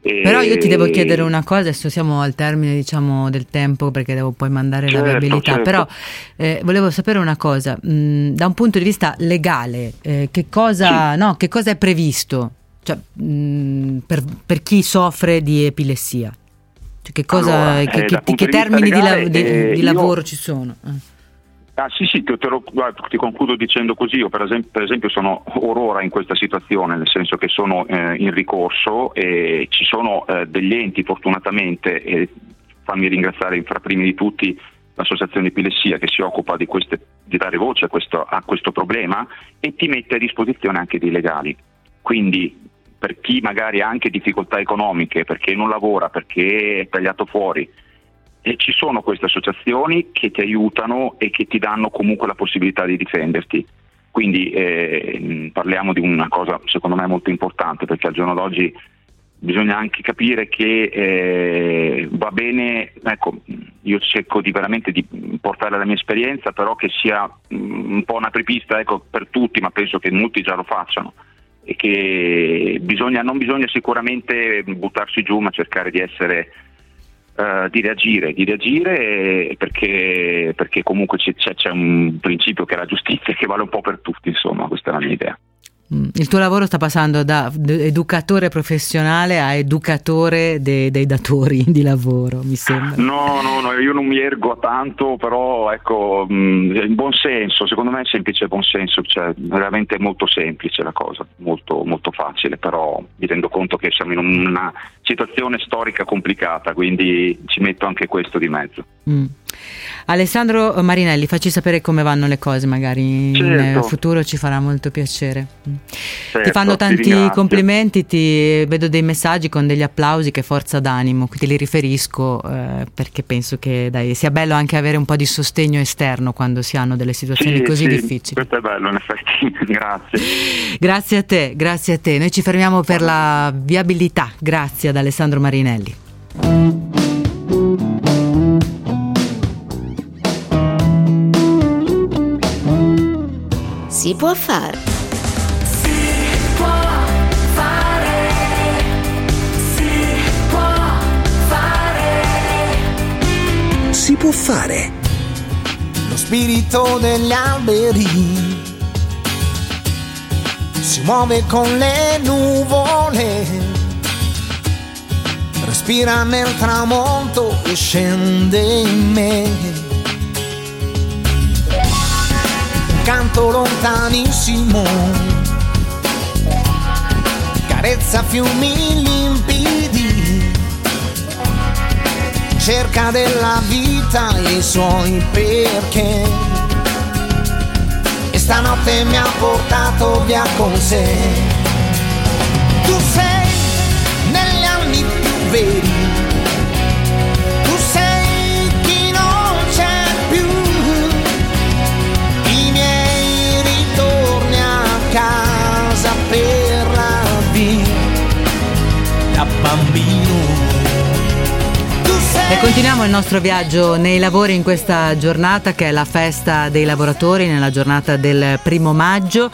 E- Però io ti devo chiedere una cosa, adesso siamo al termine diciamo del tempo perché devo poi mandare la Certo, viabilità, certo. però eh, volevo sapere una cosa, mh, da un punto di vista legale, eh, che, cosa, no, che cosa è previsto Cioè, mh, per, per chi soffre di epilessia? Cioè, che, cosa, Allora, che, eh, che- di termini di, la- legale, di- eh, di io- lavoro ci sono? Ah sì sì, te, lo- ti concludo dicendo così, io per esempio, per esempio sono orora in questa situazione, nel senso che sono eh, in ricorso e ci sono eh, degli enti fortunatamente, e fammi ringraziare fra primi di tutti l'associazione epilessia che si occupa di, queste, di dare voce a questo, a questo problema e ti mette a disposizione anche dei legali. Quindi per chi magari ha anche difficoltà economiche, perché non lavora, perché è tagliato fuori, e ci sono queste associazioni che ti aiutano e che ti danno comunque la possibilità di difenderti. Quindi eh, parliamo di una cosa secondo me molto importante perché al giorno d'oggi bisogna anche capire che eh, va bene, ecco, io cerco di veramente di portare la mia esperienza, però che sia mh, un po' un'apripista ecco, per tutti, ma penso che molti già lo facciano e che bisogna, non bisogna sicuramente buttarsi giù ma cercare di essere eh, di reagire, di reagire eh, perché, perché comunque c'è, c'è- c'è un principio che è la giustizia che vale un po' per tutti, insomma, questa è la mia idea. Mm. Il tuo lavoro sta passando da educatore professionale a educatore de- dei datori di lavoro, mi sembra. No, no, no, io non mi ergo a tanto, però ecco, mh, il buon senso, secondo me è semplice buon senso, cioè veramente molto semplice la cosa, molto, molto facile, però mi rendo conto che siamo in una situazione storica complicata, quindi ci metto anche questo di mezzo. Mm. Alessandro Marinelli, facci sapere come vanno le cose, magari in Certo. eh, futuro ci farà molto piacere. Mm. Certo, ti fanno tanti ringrazio. complimenti, ti vedo dei messaggi con degli applausi che forza d'animo, te li riferisco eh, perché penso che dai, sia bello anche avere un po' di sostegno esterno quando si hanno delle situazioni Sì, così sì, difficili. Questo è bello, in effetti, grazie. Grazie a te, grazie a te. Noi ci fermiamo per la viabilità. Grazie ad Alessandro Marinelli. Si può fare. può fare, si può fare. Si può fare. Lo spirito degli alberi si muove con le nuvole, respira nel tramonto e scende in me. Canto lontanissimo, carezza fiumi limpidi cerca della vita e i suoi perché. E stanotte mi ha portato via con sé. Tu sei negli anni più veri. Bambino. E continuiamo il nostro viaggio nei lavori in questa giornata che è la festa dei lavoratori, nella giornata del primo maggio.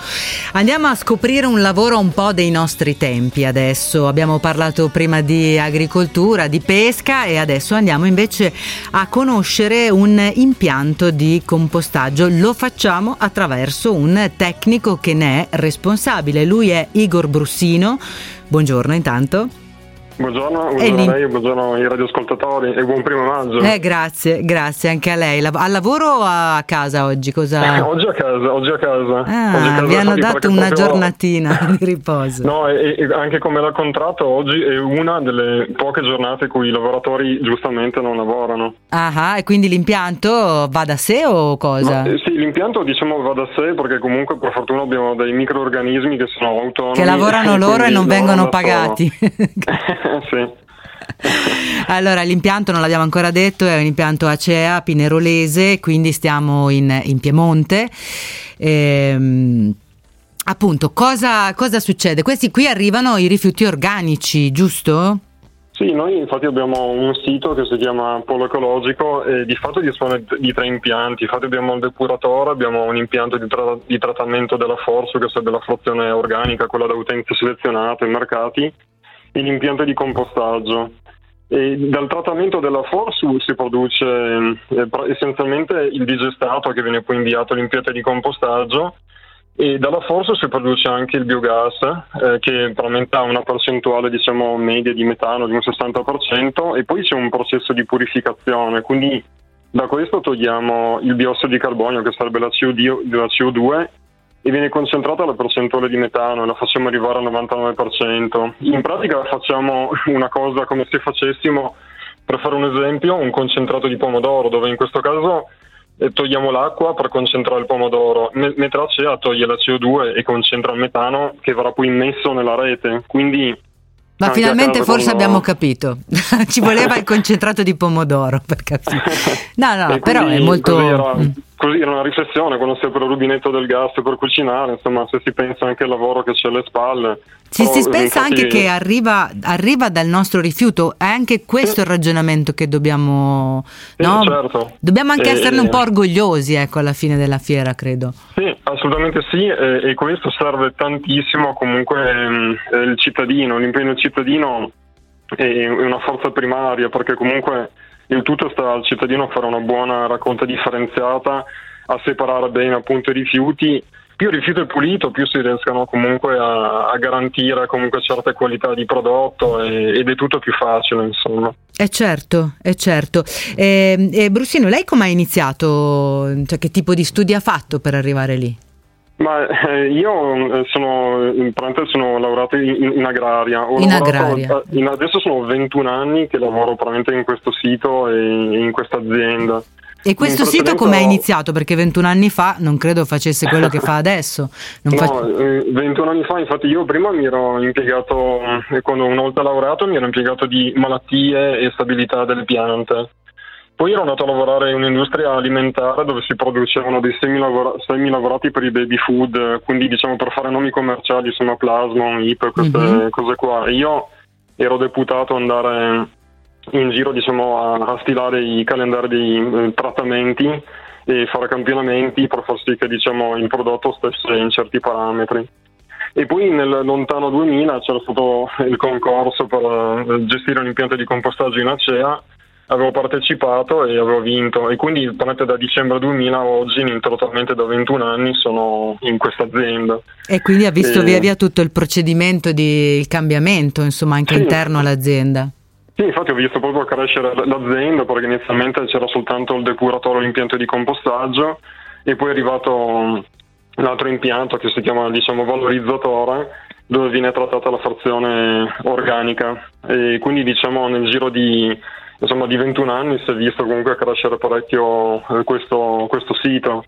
Andiamo a scoprire un lavoro un po' dei nostri tempi adesso. Abbiamo parlato prima di agricoltura, di pesca e adesso andiamo invece a conoscere un impianto di compostaggio. Lo facciamo attraverso un tecnico che ne è responsabile. Lui è Igor Brussino. Buongiorno intanto. Buongiorno, buongiorno a lei, buongiorno ai radioascoltatori e buon primo maggio. Eh, grazie, grazie anche a lei. Lav- Al lavoro o a casa oggi? Cosa... oggi a casa, oggi a casa. Ah, Oggi a casa vi hanno dato una giornatina di riposo. No, e, e anche come l'ha contratto, oggi è una delle poche giornate in cui i lavoratori giustamente non lavorano. Ah, ah, e quindi l'impianto va da sé o cosa? Ma, eh, sì, l'impianto diciamo va da sé perché comunque per fortuna abbiamo dei microorganismi che sono autonomi. Che lavorano loro e non vengono pagati. sì. Allora, l'impianto non l'abbiamo ancora detto, è un impianto Acea Pinerolese, quindi stiamo in, in Piemonte. Ehm, appunto, cosa, cosa succede? Questi qui arrivano i rifiuti organici, giusto? Sì, noi infatti abbiamo un sito che si chiama Polo Ecologico e di fatto dispone di tre impianti. Infatti abbiamo un depuratore, abbiamo un impianto di, tra- di trattamento della forza, che sarebbe la frazione organica, quella da utenze selezionate, mercati, e l'impianto di compostaggio. E dal trattamento della Forsu si produce eh, essenzialmente il digestato che viene poi inviato all'impianto di compostaggio e dalla Forsu si produce anche il biogas eh, che probabilmente ha una percentuale diciamo, media di metano di un 60% e poi c'è un processo di purificazione, quindi da questo togliamo il biossido di carbonio che sarebbe la, CO2, la CO2 e viene concentrata la percentuale di metano e la facciamo arrivare al 99%. In pratica facciamo una cosa come se facessimo, per fare un esempio, un concentrato di pomodoro, dove in questo caso eh, togliamo l'acqua per concentrare il pomodoro, me- mentre Acea toglie la CO2 e concentra il metano che verrà poi immesso nella rete. Quindi Ma anche finalmente forse abbiamo capito. Ci voleva il concentrato di pomodoro per capire. No, no, però è molto. Era, Mm. Così era una riflessione quando si apre il rubinetto del gas per cucinare, insomma, se si pensa anche al lavoro che c'è alle spalle. Però, si pensa infatti, anche che arriva, arriva dal nostro rifiuto, è anche questo il ragionamento che dobbiamo. Sì, no? certo. Dobbiamo anche Eh, esserne un eh. po' orgogliosi, ecco, alla fine della fiera, credo. Sì, assolutamente sì, e, e questo serve tantissimo comunque ehm, eh, il cittadino, l'impegno cittadino è una forza primaria perché comunque il tutto sta al cittadino a fare una buona raccolta differenziata, a separare bene appunto i rifiuti. Più il rifiuto è pulito, più si riescono comunque a, a garantire comunque certe qualità di prodotto e- ed è tutto più facile, insomma. È certo, è certo. E, e Brussino, lei come ha iniziato? Cioè, che tipo di studi ha fatto per arrivare lì? Ma eh, io eh, sono, in pratica sono laureato in, in agraria. Ho In lavorato- agraria. eh, in- adesso sono 21 anni che lavoro probabilmente in questo sito e in questa azienda. E questo sito come ho- iniziato? Perché 21 anni fa non credo facesse quello che fa adesso. Non No, fa- eh, 21 anni fa, infatti io prima mi ero impiegato, quando una volta laureato mi ero impiegato di malattie e stabilità delle piante. Poi ero andato a lavorare in un'industria alimentare dove si producevano dei semi, lavora- semi lavorati per i baby food, quindi diciamo per fare nomi commerciali, insomma Plasmon, IP, queste Mhm. cose qua. Io ero deputato ad andare in giro diciamo, a, a stilare i calendari dei eh, trattamenti e fare campionamenti per far sì che diciamo, il prodotto stesse in certi parametri. E poi nel lontano 2000 c'era stato il concorso per eh, gestire un impianto di compostaggio in Acea, avevo partecipato e avevo vinto e quindi praticamente da dicembre 2000 a oggi, ininterrottamente da 21 anni, sono in questa azienda. E quindi ha visto Eh, via via tutto il procedimento di il cambiamento, insomma, anche Sì. interno all'azienda. Sì, infatti ho visto proprio crescere l'azienda perché inizialmente c'era soltanto il depuratore, l'impianto di compostaggio e poi è arrivato um, un altro impianto che si chiama diciamo valorizzatore dove viene trattata la frazione organica e quindi diciamo nel giro di, insomma, di 21 anni si è visto comunque crescere parecchio eh, questo, questo sito.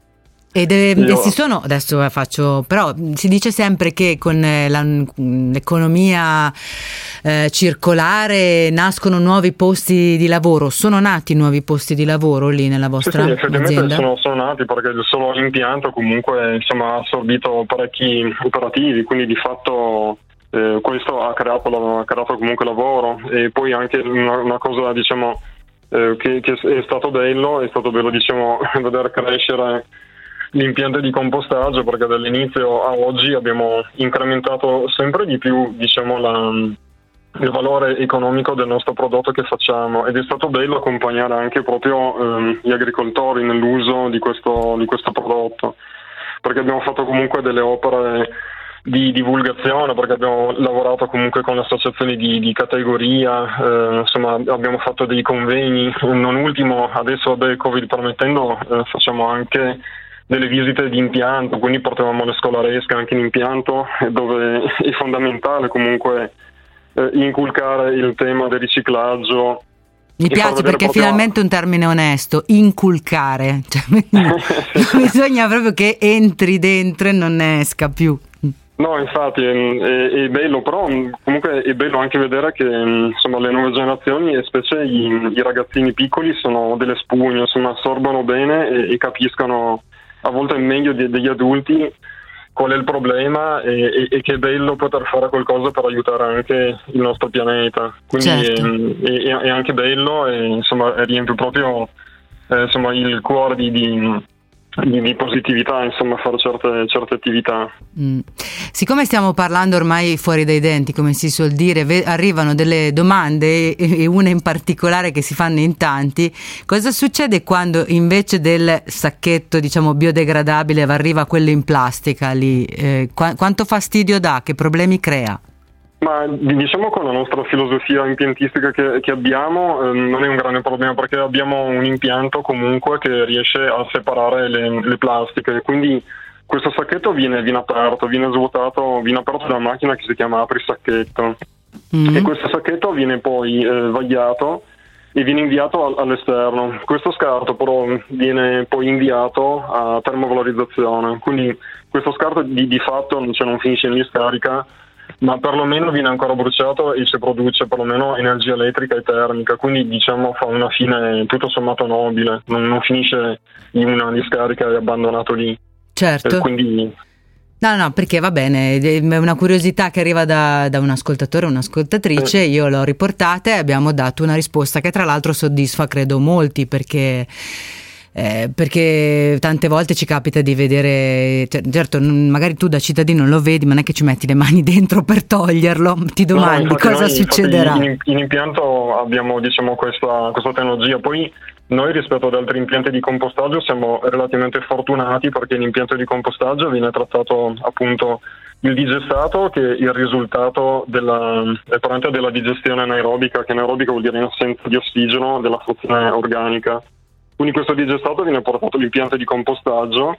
Ed è- Io- e si sono, adesso eh, faccio, però mh, si dice sempre che con eh, la- mh, l'economia eh, circolare nascono nuovi posti di lavoro. Sono nati nuovi posti di lavoro lì nella Sì, vostra sì, effettivamente azienda? sono, sono nati perché il solo impianto comunque insomma, ha assorbito parecchi operativi, quindi di fatto eh, questo ha creato, ha creato comunque lavoro e poi anche una, una cosa diciamo, eh, che, che è stato bello, è stato bello diciamo, vedere crescere l'impianto di compostaggio perché dall'inizio a oggi abbiamo incrementato sempre di più diciamo, la- il valore economico del nostro prodotto che facciamo ed è stato bello accompagnare anche proprio ehm, gli agricoltori nell'uso di questo, di questo prodotto perché abbiamo fatto comunque delle opere di divulgazione perché abbiamo lavorato comunque con le associazioni di, di categoria, eh, insomma abbiamo fatto dei convegni, non ultimo adesso vabbè Covid permettendo eh, facciamo anche delle visite di impianto, quindi portavamo le scolaresche anche in impianto dove è fondamentale comunque eh, inculcare il tema del riciclaggio. Mi piace perché proprio- finalmente è un termine onesto, inculcare. Cioè, bisogna proprio che entri dentro e non ne esca più. No, infatti è, è- è bello, però mh, comunque è bello anche vedere che mh, insomma, le nuove generazioni e specie i, i ragazzini piccoli sono delle spugne, insomma, assorbono bene e, e capiscono a volte meglio di- degli adulti qual è il problema e, e- e che è bello poter fare qualcosa per aiutare anche il nostro pianeta. Quindi Certo. ehm, è, è- è anche bello e insomma riempie proprio eh, insomma, il cuore di, di- di- di positività, insomma, fare certe, certe attività. Mm. Siccome stiamo parlando ormai fuori dai denti, come si suol dire, ve- arrivano delle domande e e una in particolare che si fanno in tanti. Cosa succede quando invece del sacchetto, diciamo, biodegradabile arriva quello in plastica lì? Eh, qua- quanto fastidio dà? Che problemi crea? Ma diciamo con la nostra filosofia impiantistica che, che abbiamo ehm, non è un grande problema perché abbiamo un impianto comunque che riesce a separare le, le plastiche, quindi questo sacchetto viene, viene aperto, viene svuotato, viene aperto da una macchina che si chiama apri sacchetto e questo sacchetto viene poi eh, vagliato e viene inviato al- all'esterno. Questo scarto però viene poi inviato a termovalorizzazione, quindi questo scarto di, di fatto cioè, non finisce in discarica, ma perlomeno viene ancora bruciato e si produce perlomeno energia elettrica e termica, quindi diciamo fa una fine tutto sommato nobile, non, non finisce in una discarica e abbandonato lì. Certo. Eh, quindi No, no, perché va bene, è una curiosità che arriva da, da un ascoltatore o un'ascoltatrice, io l'ho riportata e abbiamo dato una risposta che tra l'altro soddisfa credo molti perché... eh, perché tante volte ci capita di vedere, cioè, certo, magari tu da cittadino non lo vedi, ma non è che ci metti le mani dentro per toglierlo, ti No, domandi infatti cosa noi, succederà. In, in impianto abbiamo diciamo, questa, questa tecnologia, poi noi rispetto ad altri impianti di compostaggio siamo relativamente fortunati perché l'impianto di compostaggio viene trattato appunto il digestato che è il risultato della, della digestione anaerobica, che anaerobica vuol dire in assenza di ossigeno della frazione organica. Quindi questo digestato viene portato all'impianto di compostaggio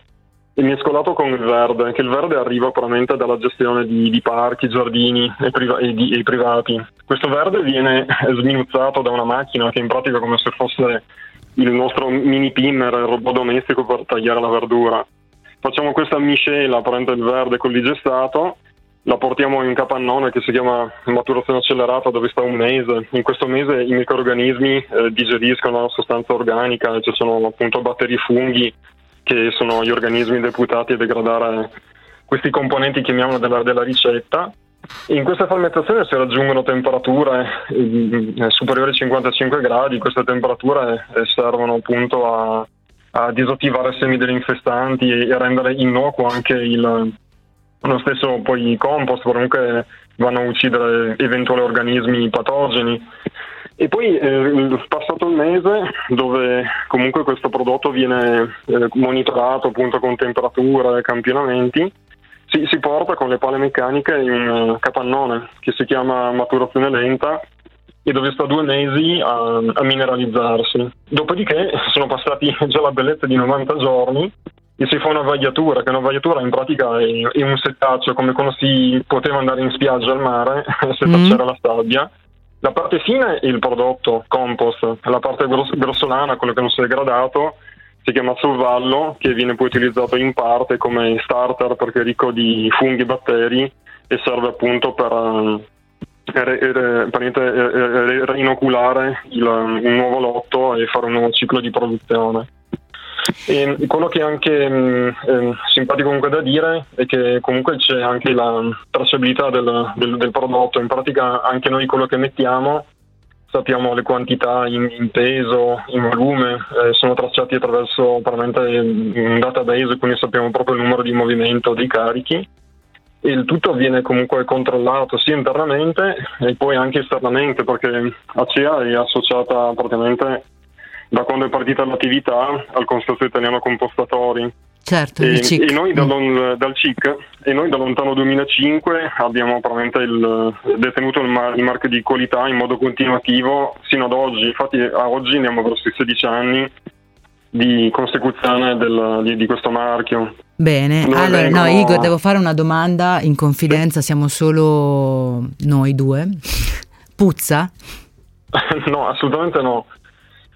e mescolato con il verde, che il verde arriva probabilmente dalla gestione di, di parchi, giardini e, priva- e di- e privati. Questo verde viene sminuzzato da una macchina che in pratica è come se fosse il nostro mini pimmer, il robot domestico per tagliare la verdura. Facciamo questa miscela, prende il verde col digestato, la portiamo in un capannone che si chiama maturazione accelerata dove sta un mese. In questo mese i microrganismi eh, digeriscono la sostanza organica, ci sono appunto batteri funghi che sono gli organismi deputati a degradare questi componenti, chiamiamolo, della, della ricetta. In questa fermentazione si raggiungono temperature eh, superiori ai 55 gradi, queste temperature eh, servono appunto a, a disattivare semi degli infestanti e a rendere innocuo anche il, lo stesso poi i compost, comunque vanno a uccidere eventuali organismi patogeni. E poi eh, passato il mese, dove comunque questo prodotto viene eh, monitorato appunto con temperature e campionamenti, si, si porta con le pale meccaniche in un capannone che si chiama maturazione lenta e dove sta due mesi a, a mineralizzarsi. Dopodiché sono passati già la bellezza di 90 giorni e si fa una vagliatura, che una vagliatura in pratica è, è un settaccio come quando si poteva andare in spiaggia al mare, settacciare la sabbia. La parte fine è il prodotto compost, la parte gros- grossolana, quello che non si è degradato, si chiama survallo, che viene poi utilizzato in parte come starter perché è ricco di funghi e batteri e serve appunto per eh, praticamente, eh, re- reinoculare il- un nuovo lotto e fare un nuovo ciclo di produzione. E quello che è anche mh, ehm, simpatico comunque da dire è che comunque c'è anche la tracciabilità del, del- del prodotto, in pratica anche noi quello che mettiamo sappiamo le quantità in, in peso, in volume, eh, sono tracciati attraverso un database, quindi sappiamo proprio il numero di movimento dei carichi. E il tutto viene comunque controllato sia internamente e poi anche esternamente perché ACEA è associata praticamente da quando è partita l'attività al Consorzio Italiano Compostatori Certo, e, il CIC. e noi da lon- dal CIC e noi da lontano 2005 abbiamo il, detenuto il, mar- il marchio di qualità in modo continuativo sino ad oggi. Infatti a oggi andiamo verso i 16 anni di consecuzione del- di, di questo marchio. Bene, Dove allora no vengono- Igor, devo fare una domanda in confidenza, siamo solo noi due. Puzza? no, assolutamente no.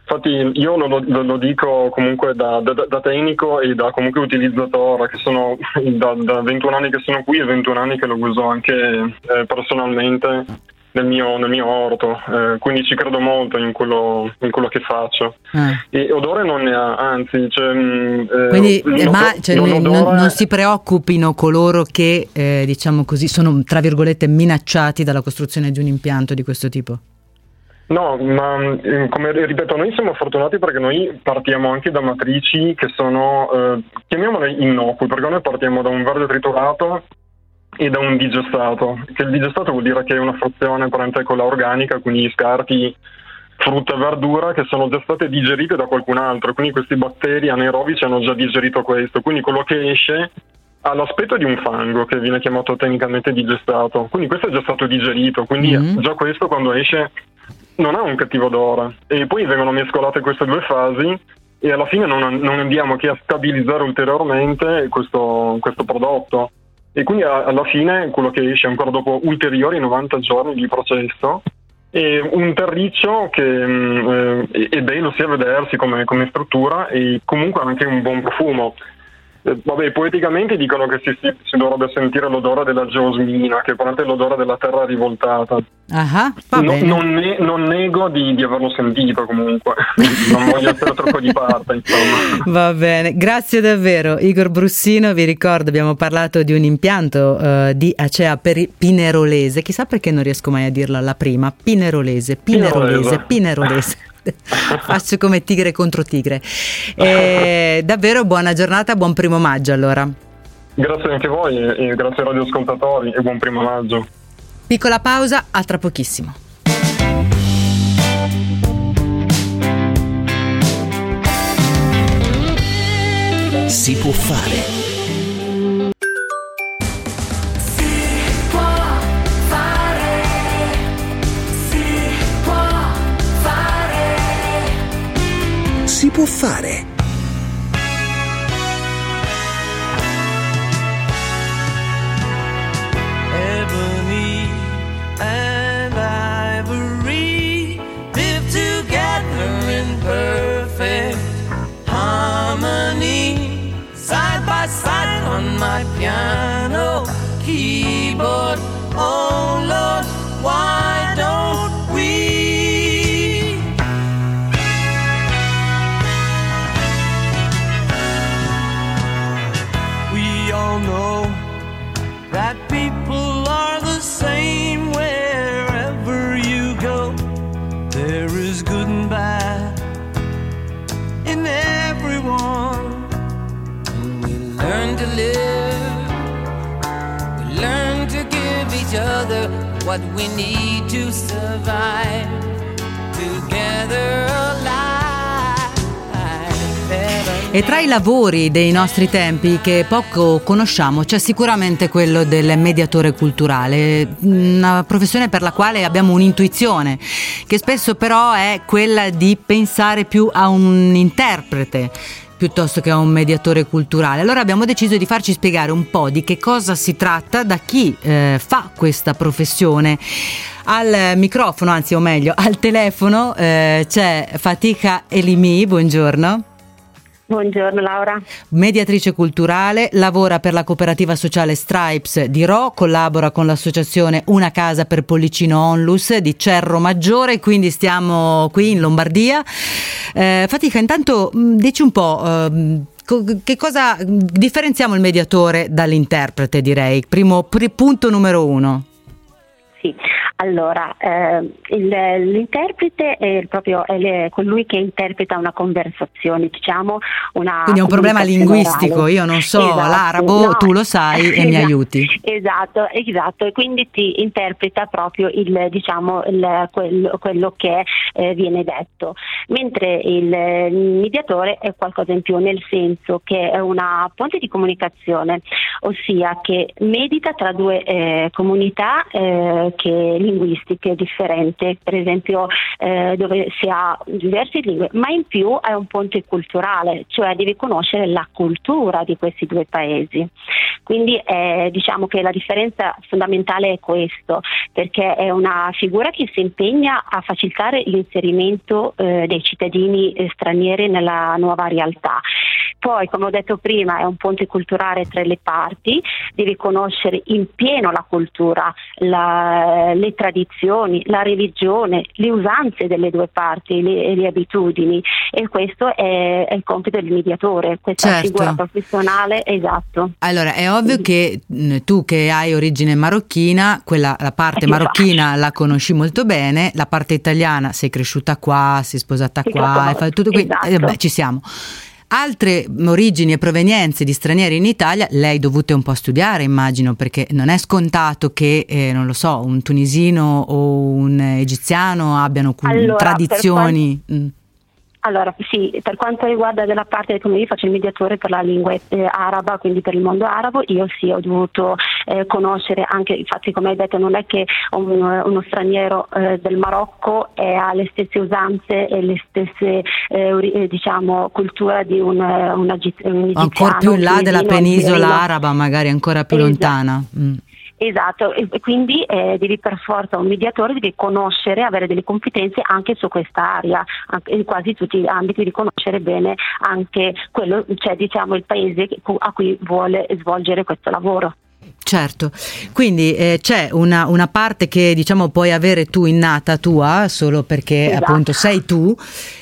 Infatti io lo, lo- lo dico comunque da, da- da tecnico e da comunque utilizzatore, che sono da, da 21 anni che sono qui e 21 anni che lo uso anche eh, personalmente nel mio, nel mio orto, eh, quindi ci credo molto in quello, in quello che faccio. Ah. E odore non ne ha, anzi, cioè, mm, eh, Quindi non- eh, ma cioè, non non, non si preoccupino coloro che, eh, diciamo così, sono tra virgolette minacciati dalla costruzione di un impianto di questo tipo? No, ma eh, come ripeto, noi siamo fortunati perché noi partiamo anche da matrici che sono, eh, chiamiamole innocue, perché noi partiamo da un verde triturato e da un digestato, che il digestato vuol dire che è una frazione parentecola organica, quindi scarti frutta e verdura che sono già state digerite da qualcun altro, quindi questi batteri anaerobici hanno già digerito questo, quindi quello che esce ha l'aspetto di un fango che viene chiamato tecnicamente digestato, quindi questo è già stato digerito, quindi Mhm. già questo quando esce non ha un cattivo odore e poi vengono mescolate queste due fasi e alla fine non, non andiamo che a stabilizzare ulteriormente questo, questo prodotto e quindi a- alla fine quello che esce ancora dopo ulteriori 90 giorni di processo è un terriccio che mm, eh, è bello sia a vedersi come, come struttura e comunque ha anche un buon profumo. Eh, Vabbè, poeticamente dicono che si, si- si dovrebbe sentire l'odore della geosmina, che è l'odore della terra rivoltata. Ah, No- non, ne- non nego di, di averlo sentito comunque, non voglio essere troppo di parte, insomma. Va bene, grazie davvero Igor Brussino, vi ricordo abbiamo parlato di un impianto eh, di Acea per Pinerolese, chissà perché non riesco mai a dirla alla prima, Pinerolese, Pinerolese, Pinerolese. Pinerolese. Faccio come tigre contro tigre. Eh, davvero buona giornata, buon primo maggio allora. Grazie anche a voi e, e grazie ai radioascoltatori e buon primo maggio. Piccola pausa, a tra pochissimo. Si può fare. Può fare. Ebony and ivory live together in perfect harmony, side by side on my piano keyboard. What we need to survive. Together alive. E tra i lavori dei nostri tempi che poco conosciamo c'è sicuramente quello del mediatore culturale, una professione per la quale abbiamo un'intuizione, che spesso però è quella di pensare più a un interprete piuttosto che a un mediatore culturale. Allora abbiamo deciso di farci spiegare un po' di che cosa si tratta da chi eh, fa questa professione. Al microfono, anzi o meglio al telefono, eh, c'è Fatica Elimi, buongiorno. Buongiorno Laura. Mediatrice culturale, lavora per la cooperativa sociale Stripes di Ro, collabora con l'associazione Una Casa per Pollicino Onlus di Cerro Maggiore, quindi stiamo qui in Lombardia. Eh, Fatica, intanto mh, dici un po'. co- che cosa differenziamo il mediatore dall'interprete, direi? Primo pri- punto numero uno. Sì, allora eh, il- l'interprete è proprio è le- colui che interpreta una conversazione, diciamo una Quindi è un problema linguistico, orale. io non so Esatto, l'arabo, no. tu lo sai e mi Esatto. aiuti. Esatto, esatto, e quindi ti interpreta proprio il, diciamo, il- quello, quello che eh, viene detto, mentre il, mediatore è qualcosa in più, nel senso che è una ponte di comunicazione, ossia che medita tra due eh, comunità eh, che- linguistiche differenti, per esempio eh, dove si ha diverse lingue, ma in più è un ponte culturale, cioè devi conoscere la cultura di questi due paesi. Quindi eh, diciamo che la differenza fondamentale è questo, perché è una figura che si impegna a facilitare l'inserimento eh, dei cittadini eh, stranieri nella nuova realtà. poi, come ho detto prima, è un ponte culturale tra le parti, devi conoscere in pieno la cultura, la- le tradizioni, la religione, le usanze delle due parti, le, le abitudini e questo è, è il compito del mediatore, questa Certo. figura professionale, esatto. Allora, è ovvio che mh, tu che hai origine marocchina, quella, la parte marocchina la conosci molto bene, la parte italiana sei cresciuta qua, sei sposata Sei qua, hai fatto tutto qui, esatto. eh, beh, ci siamo. Altre origini e provenienze di stranieri in Italia le hai dovute un po' studiare, immagino, perché non è scontato che, eh, non lo so, un tunisino o un egiziano abbiano cu- Allora, per tradizioni. mm. Allora, sì, per quanto riguarda della parte come io faccio il mediatore per la lingua eh, araba, quindi per il mondo arabo, io sì ho dovuto eh, conoscere anche, infatti come hai detto non è che un- uno straniero eh, del Marocco eh, ha le stesse usanze e le stesse eh, eh, diciamo cultura di un, un, agi- un Ancora più in là della penisola araba, magari ancora più Esatto. lontana. Mm. Esatto, e quindi eh, devi per forza un mediatore, devi conoscere, avere delle competenze anche su questa area, anche in quasi tutti gli ambiti, di conoscere bene anche quello, cioè diciamo il paese a cui vuole svolgere questo lavoro. Certo, quindi eh, c'è una, una parte che diciamo puoi avere tu innata tua solo perché Esatto. appunto sei tu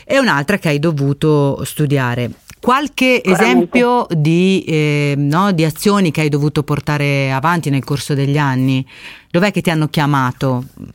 e un'altra che hai dovuto studiare. Qualche esempio di, eh, no, di azioni che hai dovuto portare avanti nel corso degli anni? Dov'è che ti hanno chiamato? In che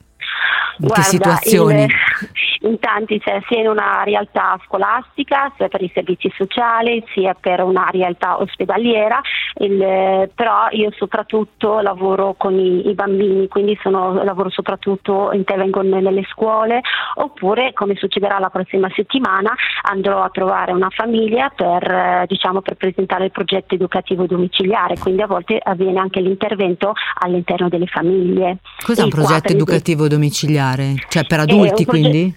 Guarda, situazioni? il- in tanti, cioè, sia in una realtà scolastica, sia per i servizi sociali, sia per una realtà ospedaliera, il- eh, però io soprattutto lavoro con i, i bambini, quindi sono- lavoro soprattutto, intervengo ne- nelle scuole, oppure come succederà la prossima settimana andrò a trovare una famiglia per, eh, diciamo, per presentare il progetto educativo domiciliare, quindi a volte avviene anche l'intervento all'interno delle famiglie. Cos'è un progetto educativo domiciliare? Cioè per un adulti progetto- quindi?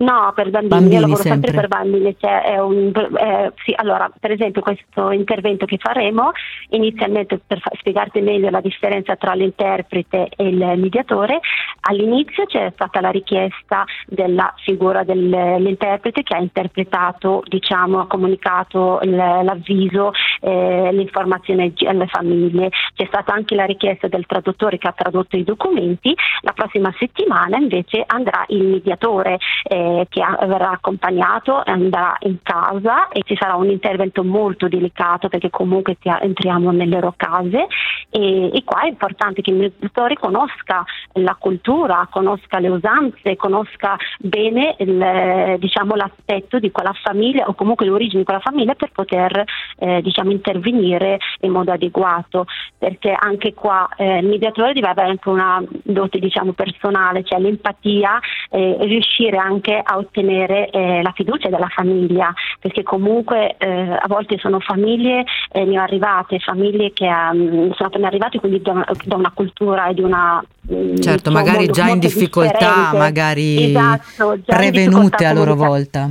No, per bambini, Bambini io lavoro sempre, sempre. per bambini. Cioè è un, eh, sì, allora, per esempio, questo intervento che faremo, inizialmente per fa- spiegarti meglio la differenza tra l'interprete e il mediatore, all'inizio c'è stata la richiesta della figura dell'interprete che ha interpretato, diciamo, ha comunicato il- l'avviso, eh, l'informazione alle famiglie. C'è stata anche la richiesta del traduttore che ha tradotto i documenti. La prossima settimana invece andrà il mediatore eh, che verrà accompagnato, andrà in casa e ci sarà un intervento molto delicato perché comunque entriamo nelle loro case. E, e qua è importante che il mediatore conosca la cultura, conosca le usanze, conosca bene il, diciamo, l'aspetto di quella famiglia o comunque l'origine di quella famiglia per poter eh, diciamo, intervenire in modo adeguato. Perché anche qua eh, il mediatore deve avere anche una dote diciamo, personale, cioè l'empatia, eh, riuscire anche a ottenere eh, la fiducia della famiglia, perché comunque eh, a volte sono famiglie eh, neoarrivate, famiglie che ehm, sono appena arrivate quindi da, da una cultura e di una... mm, Certo, magari mondo già in molto difficoltà, differente. magari Esatto, in prevenute a loro volta.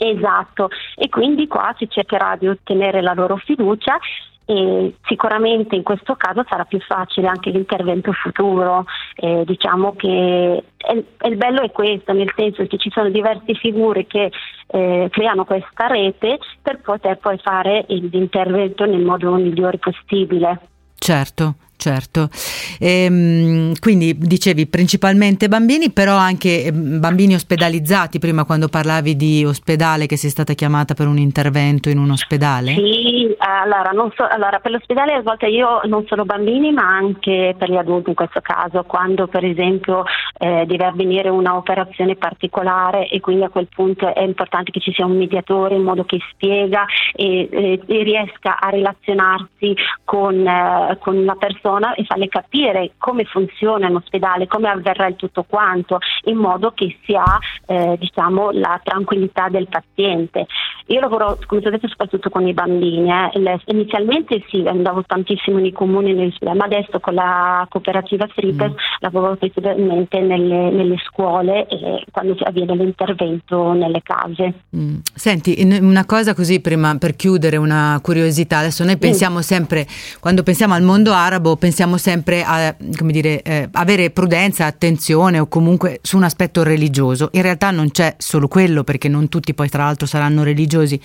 Esatto, e quindi qua si cercherà di ottenere la loro fiducia e sicuramente in questo caso sarà più facile anche l'intervento futuro. Eh, diciamo che è- il bello è questo, nel senso che ci sono diverse figure che eh, creano questa rete per poter poi fare l'intervento nel modo migliore possibile. Certo, certo. Ehm, quindi dicevi principalmente bambini, però anche ehm, bambini ospedalizzati. Prima quando parlavi di ospedale, che sei stata chiamata per un intervento in un ospedale? Sì, allora, so- allora, per l'ospedale a volte io non solo bambini ma anche per gli adulti in questo caso, quando per esempio eh, deve avvenire una operazione particolare e quindi a quel punto è importante che ci sia un mediatore in modo che spiega e, e- e riesca a relazionarsi con, eh, con la persona e farle capire come funziona un ospedale, come avverrà il tutto quanto, in modo che si ha eh, diciamo, la tranquillità del paziente. Io lavoro, come ho detto, soprattutto con i bambini. eh. Inizialmente sì, andavo tantissimo nei comuni, ma adesso con la cooperativa Sripes lavoro principalmente nelle, nelle scuole e quando avviene l'intervento nelle case. Mm. Senti, una cosa così prima per chiudere, una curiosità. Adesso noi pensiamo sempre, quando pensiamo al mondo arabo, pensiamo sempre a come dire, eh, avere prudenza, attenzione o comunque su un aspetto religioso. In realtà non c'è solo quello, perché non tutti poi tra l'altro saranno religiosi.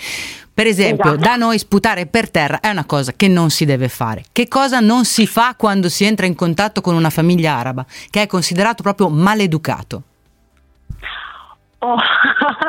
Per esempio, Esatto. da noi sputare per terra è una cosa che non si deve fare. Che cosa non si fa quando si entra in contatto con una famiglia araba, che è considerato proprio maleducato? Oh.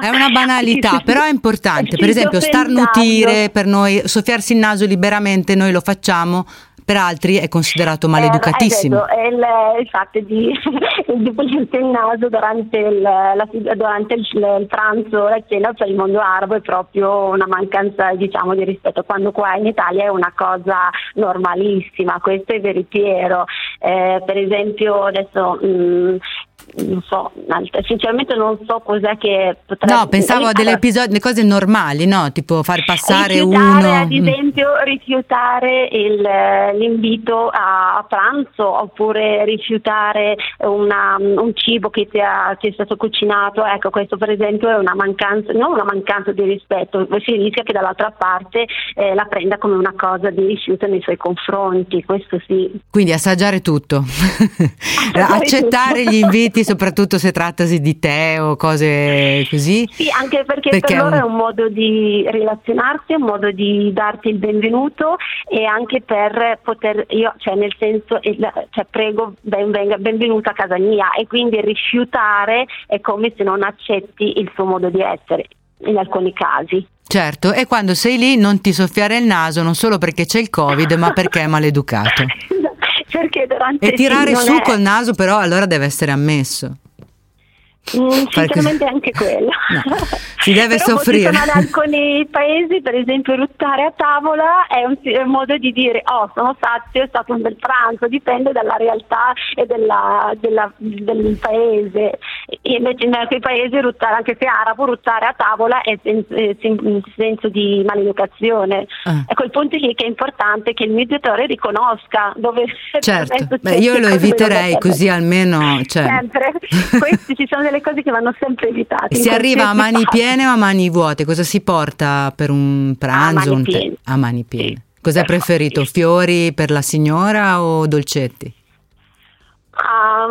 È una banalità, però è importante. Per esempio, starnutire per noi, soffiarsi il naso liberamente, noi lo facciamo, per altri è considerato maleducatissimo. Eh, è il, il fatto di, di pulirsi il naso durante il, la- durante il, il pranzo, la cena per il mondo arabo è proprio una mancanza diciamo, di rispetto, quando qua in Italia è una cosa normalissima, questo è veritiero. Eh, per esempio adesso mh, non so, sinceramente non so cos'è che potrebbe No, pensavo a delle episodi, cose normali, no? Tipo far passare rifiutare, uno. ad esempio, rifiutare il- l'invito a, a pranzo oppure rifiutare una- un cibo che ti, ha- ti è stato cucinato. Ecco, questo per esempio è una mancanza, non una mancanza di rispetto, si rischia che dall'altra parte eh, la prenda come una cosa di rifiuto nei suoi confronti. Questo sì. Quindi assaggiare tutto, accettare tutto. gli inviti, soprattutto se trattasi di tè o cose così. Sì, anche perché, Perché per loro è un- modo di relazionarsi, è un modo di darti il benvenuto e anche per poter, io, cioè nel senso, cioè, prego, ben, venga, benvenuto a casa mia e quindi rifiutare è come se non accetti il suo modo di essere in alcuni casi. Certo, e quando sei lì non ti soffiare il naso non solo perché c'è il Covid, ma perché è maleducato. Perché durante E tirare sì, su è- col naso però allora deve essere ammesso. Mm, sinceramente anche quello. Si deve soffrire. in alcuni paesi, per esempio, ruttare a tavola è un, è un modo di dire oh sono sazio, è stato un bel pranzo, dipende dalla realtà e della- della- del paese. E invece in alcuni paesi ruttare, anche se arabo, ruttare a tavola è sen- è sen- in senso di maleducazione. Ah. Ecco il punto lì che è importante che il mediatore riconosca dove Certo, Beh, io lo eviterei così almeno. Cioè, Sempre. Questi ci sono delle cose che vanno sempre evitate. si arriva a mani fase. piene o a mani vuote? Cosa si porta per un pranzo? mani un tè? piene. A mani piene. Cos'è preferito? Fiori per la signora o dolcetti? Ah,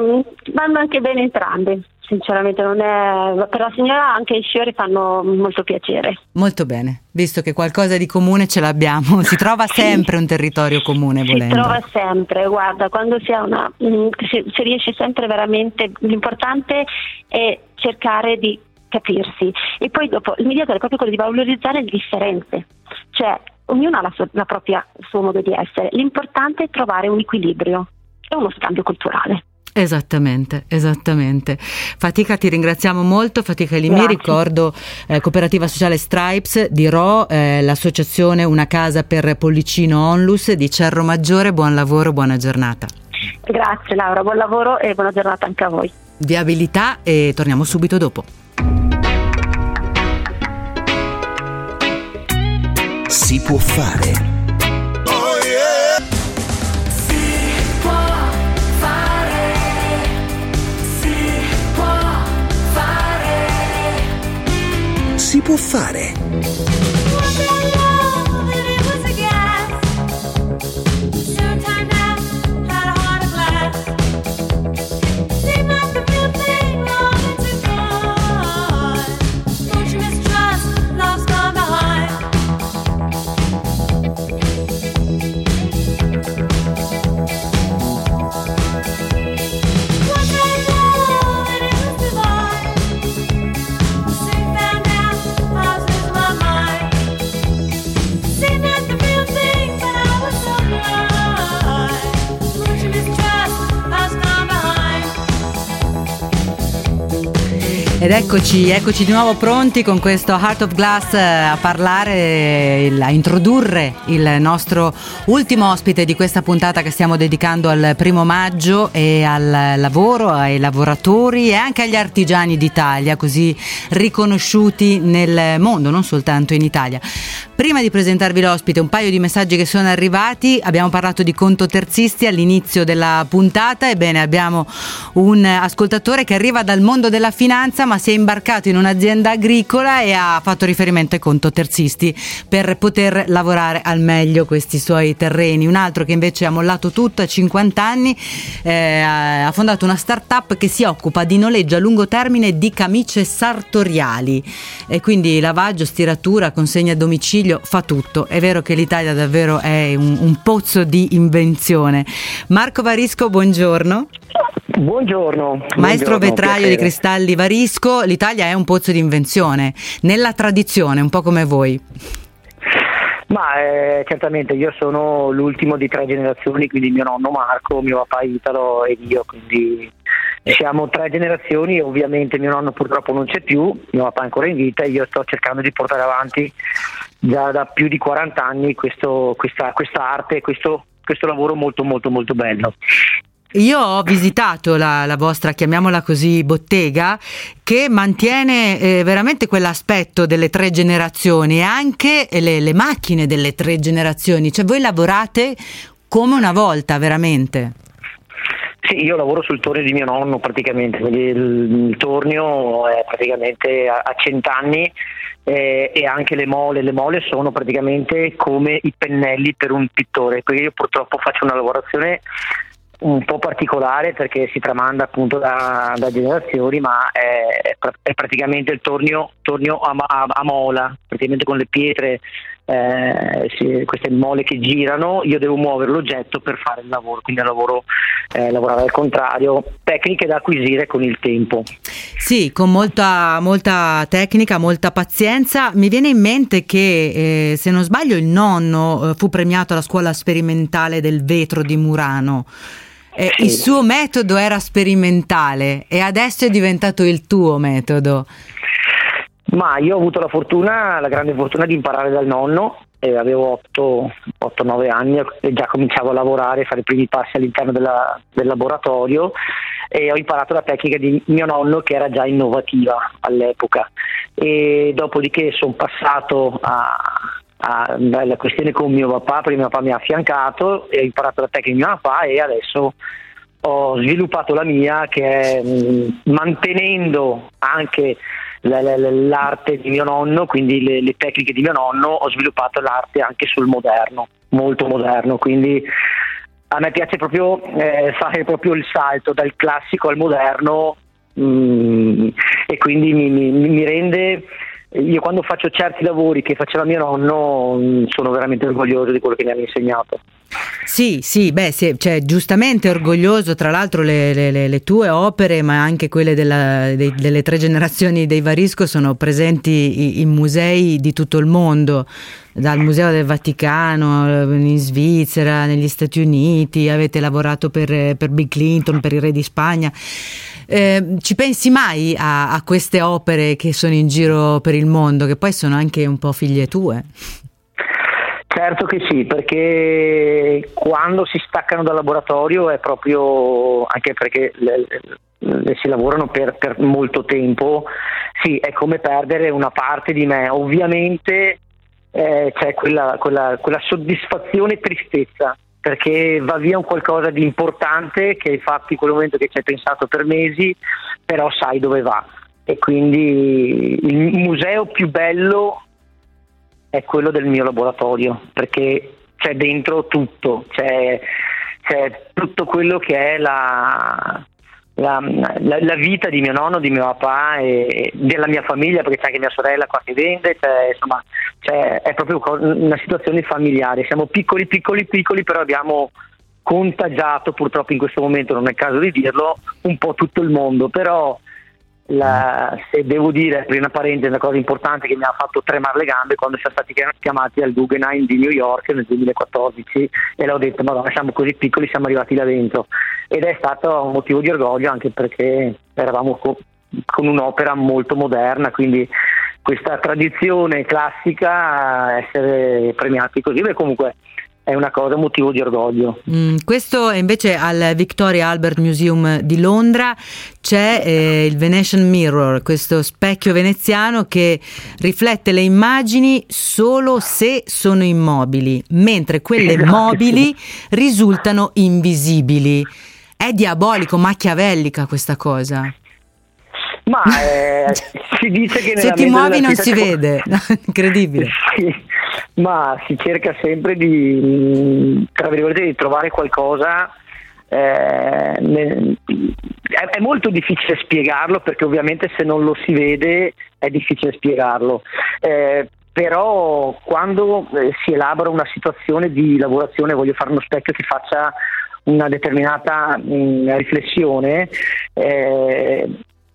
vanno anche bene entrambi, sinceramente non è... per la signora anche i fiori fanno molto piacere. Molto bene, visto che qualcosa di comune ce l'abbiamo, si trova sempre un territorio comune Si volendo. trova sempre, guarda, quando si, ha una, mm, si, si riesce sempre veramente, l'importante è cercare di capirsi e poi dopo il mediatore è proprio quello di valorizzare le differenze, cioè ognuno ha la sua, la propria, il suo modo di essere, l'importante è trovare un equilibrio e uno scambio culturale. Esattamente, esattamente. Fatica, ti ringraziamo molto. Fatica Elimi, ricordo eh, Cooperativa Sociale Stripes di Ro, eh, l'associazione Una Casa per Pollicino Onlus di Cerro Maggiore. Buon lavoro, buona giornata. Grazie Laura, buon lavoro e buona giornata anche a voi. Viabilità e torniamo subito dopo. Si può fare. Può fare. Ed eccoci, eccoci di nuovo pronti con questo Heart of Glass eh, a parlare, a introdurre il nostro ultimo ospite di questa puntata che stiamo dedicando al primo maggio e al lavoro, ai lavoratori e anche agli artigiani d'Italia, così riconosciuti nel mondo, non soltanto in Italia. Prima di presentarvi l'ospite, un paio di messaggi che sono arrivati. Abbiamo parlato di conto terzisti all'inizio della puntata. Ebbene, abbiamo un ascoltatore che arriva dal mondo della finanza, ma si è imbarcato in un'azienda agricola e ha fatto riferimento ai conto terzisti per poter lavorare al meglio questi suoi terreni. Un altro che invece ha mollato tutto a 50 anni, eh, ha fondato una start-up che si occupa di noleggio a lungo termine di camicie sartoriali e quindi lavaggio, stiratura, consegna a domicilio, fa tutto. È vero che l'Italia davvero è un, un pozzo di invenzione. Marco Varisco, buongiorno. Buongiorno. Maestro buongiorno, vetraio di cristalli Varisco, l'Italia è un pozzo di invenzione, nella tradizione, un po' come voi. Ma eh, certamente io sono l'ultimo di tre generazioni, quindi mio nonno Marco, mio papà Italo e io, quindi siamo tre generazioni, ovviamente mio nonno purtroppo non c'è più, mio papà è ancora in vita e io sto cercando di portare avanti già da più di 40 anni questo- questa, questa arte, questo, questo lavoro molto molto molto bello. Io ho visitato la, la vostra, chiamiamola così, bottega, che mantiene eh, veramente quell'aspetto delle tre generazioni e anche le, le macchine delle tre generazioni. Cioè voi lavorate come una volta, veramente. Sì, io lavoro sul tornio di mio nonno praticamente, quindi il, il tornio è praticamente a, a cent'anni eh, e anche le mole, le mole sono praticamente come i pennelli per un pittore, io purtroppo faccio una lavorazione un po' particolare perché si tramanda appunto da, da generazioni, ma è, è praticamente il tornio, tornio a, a- a mola, praticamente con le pietre, eh, sì, queste mole che girano, io devo muovere l'oggetto per fare il lavoro, quindi è un lavoro, eh, lavorare al contrario, tecniche da acquisire con il tempo. Sì, con molta, molta tecnica, molta pazienza. Mi viene in mente che, eh, se non sbaglio, il nonno eh, fu premiato alla scuola sperimentale del vetro di Murano. Eh, Sì. Il suo metodo era sperimentale e adesso è diventato il tuo metodo. Ma io ho avuto la fortuna, la grande fortuna di imparare dal nonno, e avevo 8-9 anni e già cominciavo a lavorare, a fare i primi passi all'interno della- del laboratorio e ho imparato la tecnica di mio nonno che era già innovativa all'epoca. E dopodiché sono passato a, a- alla questione con mio papà, perché mio papà mi ha affiancato e ho imparato la tecnica di mio papà e adesso ho sviluppato la mia che è mh, mantenendo anche la- la- la- l'arte di mio nonno, quindi le, le tecniche di mio nonno, ho sviluppato l'arte anche sul moderno, molto moderno, quindi a me piace proprio eh, fare proprio il salto dal classico al moderno mm, e quindi mi, mi- mi rende io quando faccio certi lavori che faceva mio nonno mm, sono veramente orgoglioso di quello che mi hanno insegnato. Sì, sì, beh, sì, cioè, giustamente orgoglioso, tra l'altro le, le- le- tue opere, ma anche quelle della- dei- delle tre generazioni dei Varisco sono presenti in musei di tutto il mondo, dal Museo del Vaticano, eh, in Svizzera, negli Stati Uniti, avete lavorato per, per Bill Clinton, per il Re di Spagna. Eh, ci pensi mai a, a queste opere che sono in giro per il mondo, che poi sono anche un po' figlie tue? Certo che sì, perché quando si staccano dal laboratorio è proprio, anche perché le- le- si lavorano per, per molto tempo, sì, è come perdere una parte di me. Ovviamente eh, c'è quella, quella- quella soddisfazione e tristezza, perché va via un qualcosa di importante che hai fatto in quel momento che ci hai pensato per mesi, però sai dove va. E quindi il museo più bello è quello del mio laboratorio, perché c'è dentro tutto, c'è, c'è tutto quello che è la, la, la- la vita di mio nonno, di mio papà e della mia famiglia, perché c'è anche mia sorella qua che vende, c'è, insomma, c'è- è proprio una situazione familiare. Siamo piccoli, piccoli, piccoli, però abbiamo contagiato, purtroppo in questo momento non è caso di dirlo, un po' tutto il mondo, però la- se devo dire, apri una parentesi, una cosa importante che mi ha fatto tremare le gambe quando siamo stati chiam- chiamati al Guggenheim di New York nel 2014 e l'ho detto, madonna, siamo così piccoli, siamo arrivati là dentro. Ed è stato un motivo di orgoglio anche perché eravamo co- con un'opera molto moderna, quindi questa tradizione classica, essere premiati così, beh comunque è una cosa motivo di orgoglio. Mm, questo invece al Victoria Albert Museum di Londra c'è eh, il Venetian Mirror, questo specchio veneziano che riflette le immagini solo se sono immobili, mentre quelle Esatto, mobili risultano invisibili. È diabolico, machiavellica questa cosa. Ma eh, si dice che Se ti muovi non si vede, incredibile. Sì, ma si cerca sempre di, mh, tra virgolette, di trovare qualcosa. eh, ne- è, è molto difficile spiegarlo perché ovviamente se non lo si vede è difficile spiegarlo. Eh, però quando eh, si elabora una situazione di lavorazione, voglio fare uno specchio che faccia una determinata mh, riflessione, eh,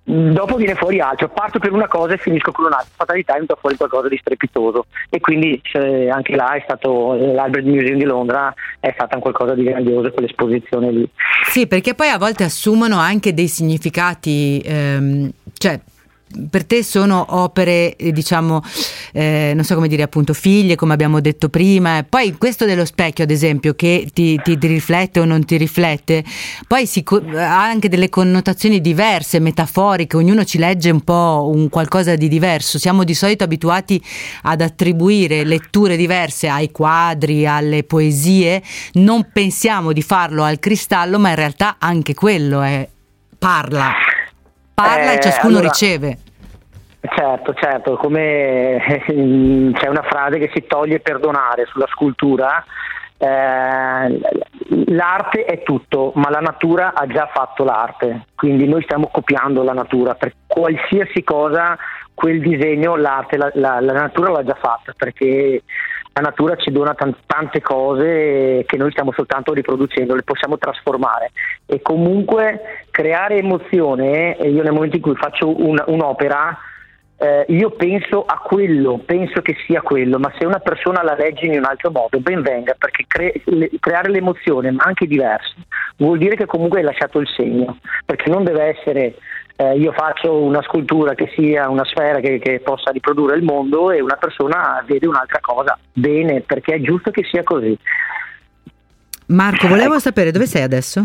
dopo viene fuori altro, parto per una cosa e finisco con un'altra, fatalità è venuta fuori qualcosa di strepitoso e quindi eh, anche là è stato l'Albert Museum di Londra è stata un qualcosa di grandioso quell'esposizione lì. Sì, perché poi a volte assumono anche dei significati, ehm, cioè per te sono opere, eh, diciamo, eh, non so come dire, appunto, figlie, come abbiamo detto prima. Poi questo dello specchio, ad esempio, che ti, ti- ti riflette o non ti riflette, poi si ha anche delle connotazioni diverse, metaforiche, ognuno ci legge un po' un qualcosa di diverso. Siamo di solito abituati ad attribuire letture diverse ai quadri, alle poesie, non pensiamo di farlo al cristallo, ma in realtà anche quello è parla. Parla e Eh, ciascuno allora- riceve. Certo, certo, come c'è una frase che si toglie perdonare sulla scultura, eh, l'arte è tutto, ma la natura ha già fatto l'arte, quindi noi stiamo copiando la natura, per qualsiasi cosa quel disegno, l'arte, la, la- la natura l'ha già fatta, perché la natura ci dona tan- tante cose che noi stiamo soltanto riproducendo, le possiamo trasformare. E comunque creare emozione, io nel momento in cui faccio un- un'opera, eh, io penso a quello, penso che sia quello, ma se una persona la legge in un altro modo, ben venga, perché cre- le- creare l'emozione, ma anche diverse, vuol dire che comunque hai lasciato il segno, perché non deve essere eh, io faccio una scultura che sia una sfera che, che possa riprodurre il mondo e una persona vede un'altra cosa, bene, perché è giusto che sia così. Marco, volevo sapere dove sei adesso?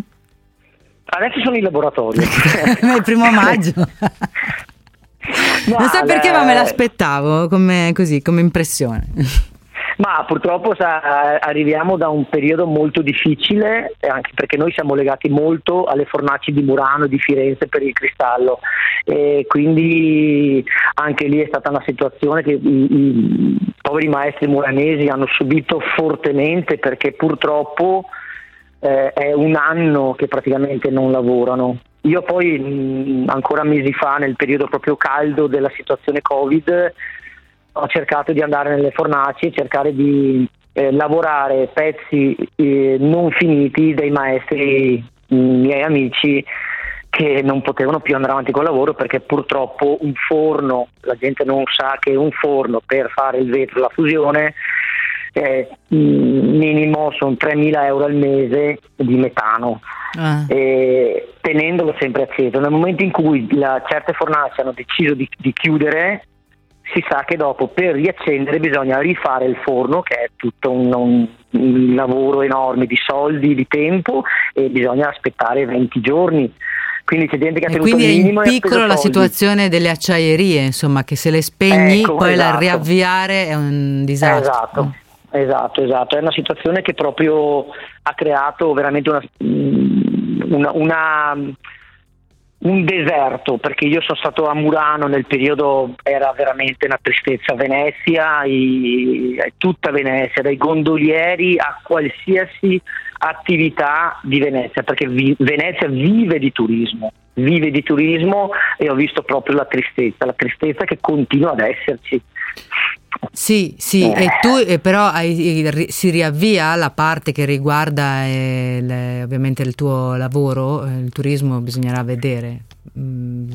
Adesso sono in laboratorio. È il primo maggio. non so perché, ma me l'aspettavo come, così, come impressione. Ma purtroppo sa- arriviamo da un periodo molto difficile, eh, anche perché noi siamo legati molto alle fornaci di Murano e di Firenze per il cristallo e quindi anche lì è stata una situazione che i, i poveri maestri muranesi hanno subito fortemente perché purtroppo eh, è un anno che praticamente non lavorano. Io poi mh, ancora mesi fa, nel periodo proprio caldo della situazione Covid, ho cercato di andare nelle fornaci e cercare di eh, lavorare pezzi eh, non finiti dei maestri mh, miei amici che non potevano più andare avanti col lavoro perché purtroppo un forno, la gente non sa che un forno per fare il vetro, la fusione, eh, minimo sono 3.000 euro al mese di metano Ah. e tenendolo sempre acceso. Nel momento in cui la- certe fornaci hanno deciso di, di chiudere, si sa che dopo per riaccendere bisogna rifare il forno, che è tutto un, un- un lavoro enorme di soldi, di tempo e bisogna aspettare 20 giorni. Quindi c'è gente che ha E tenuto quindi il è in e piccolo la situazione delle acciaierie, insomma, che se le spegni, Ecco, poi la esatto. riavviare è un disastro. Esatto, esatto, esatto. È una situazione che proprio ha creato veramente una, una- una- un deserto, perché io sono stato a Murano nel periodo, era veramente una tristezza. Venezia, i- tutta Venezia, dai gondolieri a qualsiasi attività di Venezia, perché vi- Venezia vive di turismo. Vive di turismo e ho visto proprio la tristezza, la tristezza che continua ad esserci. Sì, sì, Eh. e tu eh, però hai- si riavvia la parte che riguarda eh, le- ovviamente il tuo lavoro, eh, il turismo bisognerà vedere. Mm,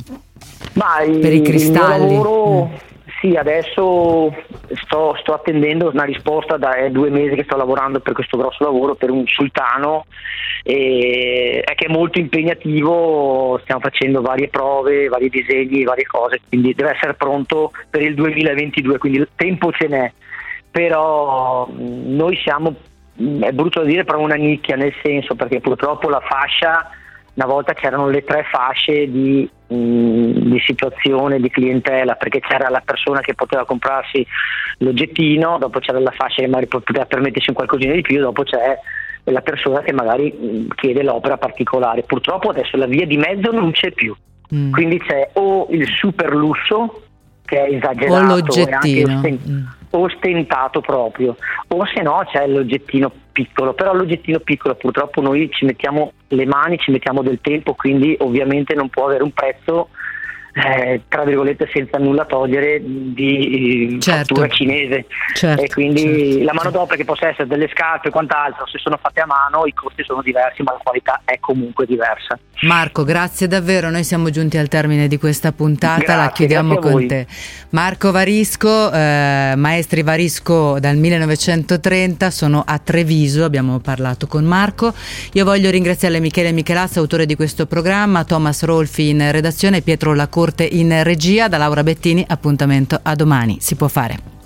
Ma il, Per i il mio cristalli. lavoro, Mm. Sì, adesso sto, sto attendendo una risposta da è due mesi che sto lavorando per questo grosso lavoro per un sultano e è che è molto impegnativo, stiamo facendo varie prove, vari disegni, varie cose, quindi deve essere pronto per il 2022, quindi il tempo ce n'è, però mh, noi siamo mh, è brutto da dire, però una nicchia nel senso perché purtroppo la fascia, una volta c'erano le tre fasce di, mh, di situazione, di clientela, perché c'era la persona che poteva comprarsi l'oggettino, dopo c'era la fascia che magari poteva permettersi un qualcosina di più, dopo c'è la persona che magari mh, chiede l'opera particolare. Purtroppo adesso la via di mezzo non c'è più, Mm. quindi c'è o il super lusso che è esagerato O e anche l'oggettino. osten- Mm. ostentato proprio, o se no c'è l'oggettino piccolo, però l'oggettino piccolo purtroppo noi ci mettiamo le mani, ci mettiamo del tempo, quindi ovviamente non può avere un prezzo eh, tra virgolette senza nulla togliere di eh, Certo. fattura cinese Certo, e quindi certo, la manodopera che possa essere delle scarpe e quant'altro se sono fatte a mano i costi sono diversi ma la qualità è comunque diversa Marco, grazie davvero. Noi siamo giunti al termine di questa puntata, la Grazie, chiudiamo grazie a con te. Marco Varisco, eh, maestri Varisco dal 1930, sono a Treviso, abbiamo parlato con Marco. Io voglio ringraziare Michele Michelazza, autore di questo programma, Thomas Rolfi in redazione, Pietro Lacorte in regia, da Laura Bettini, appuntamento a domani. Si può fare.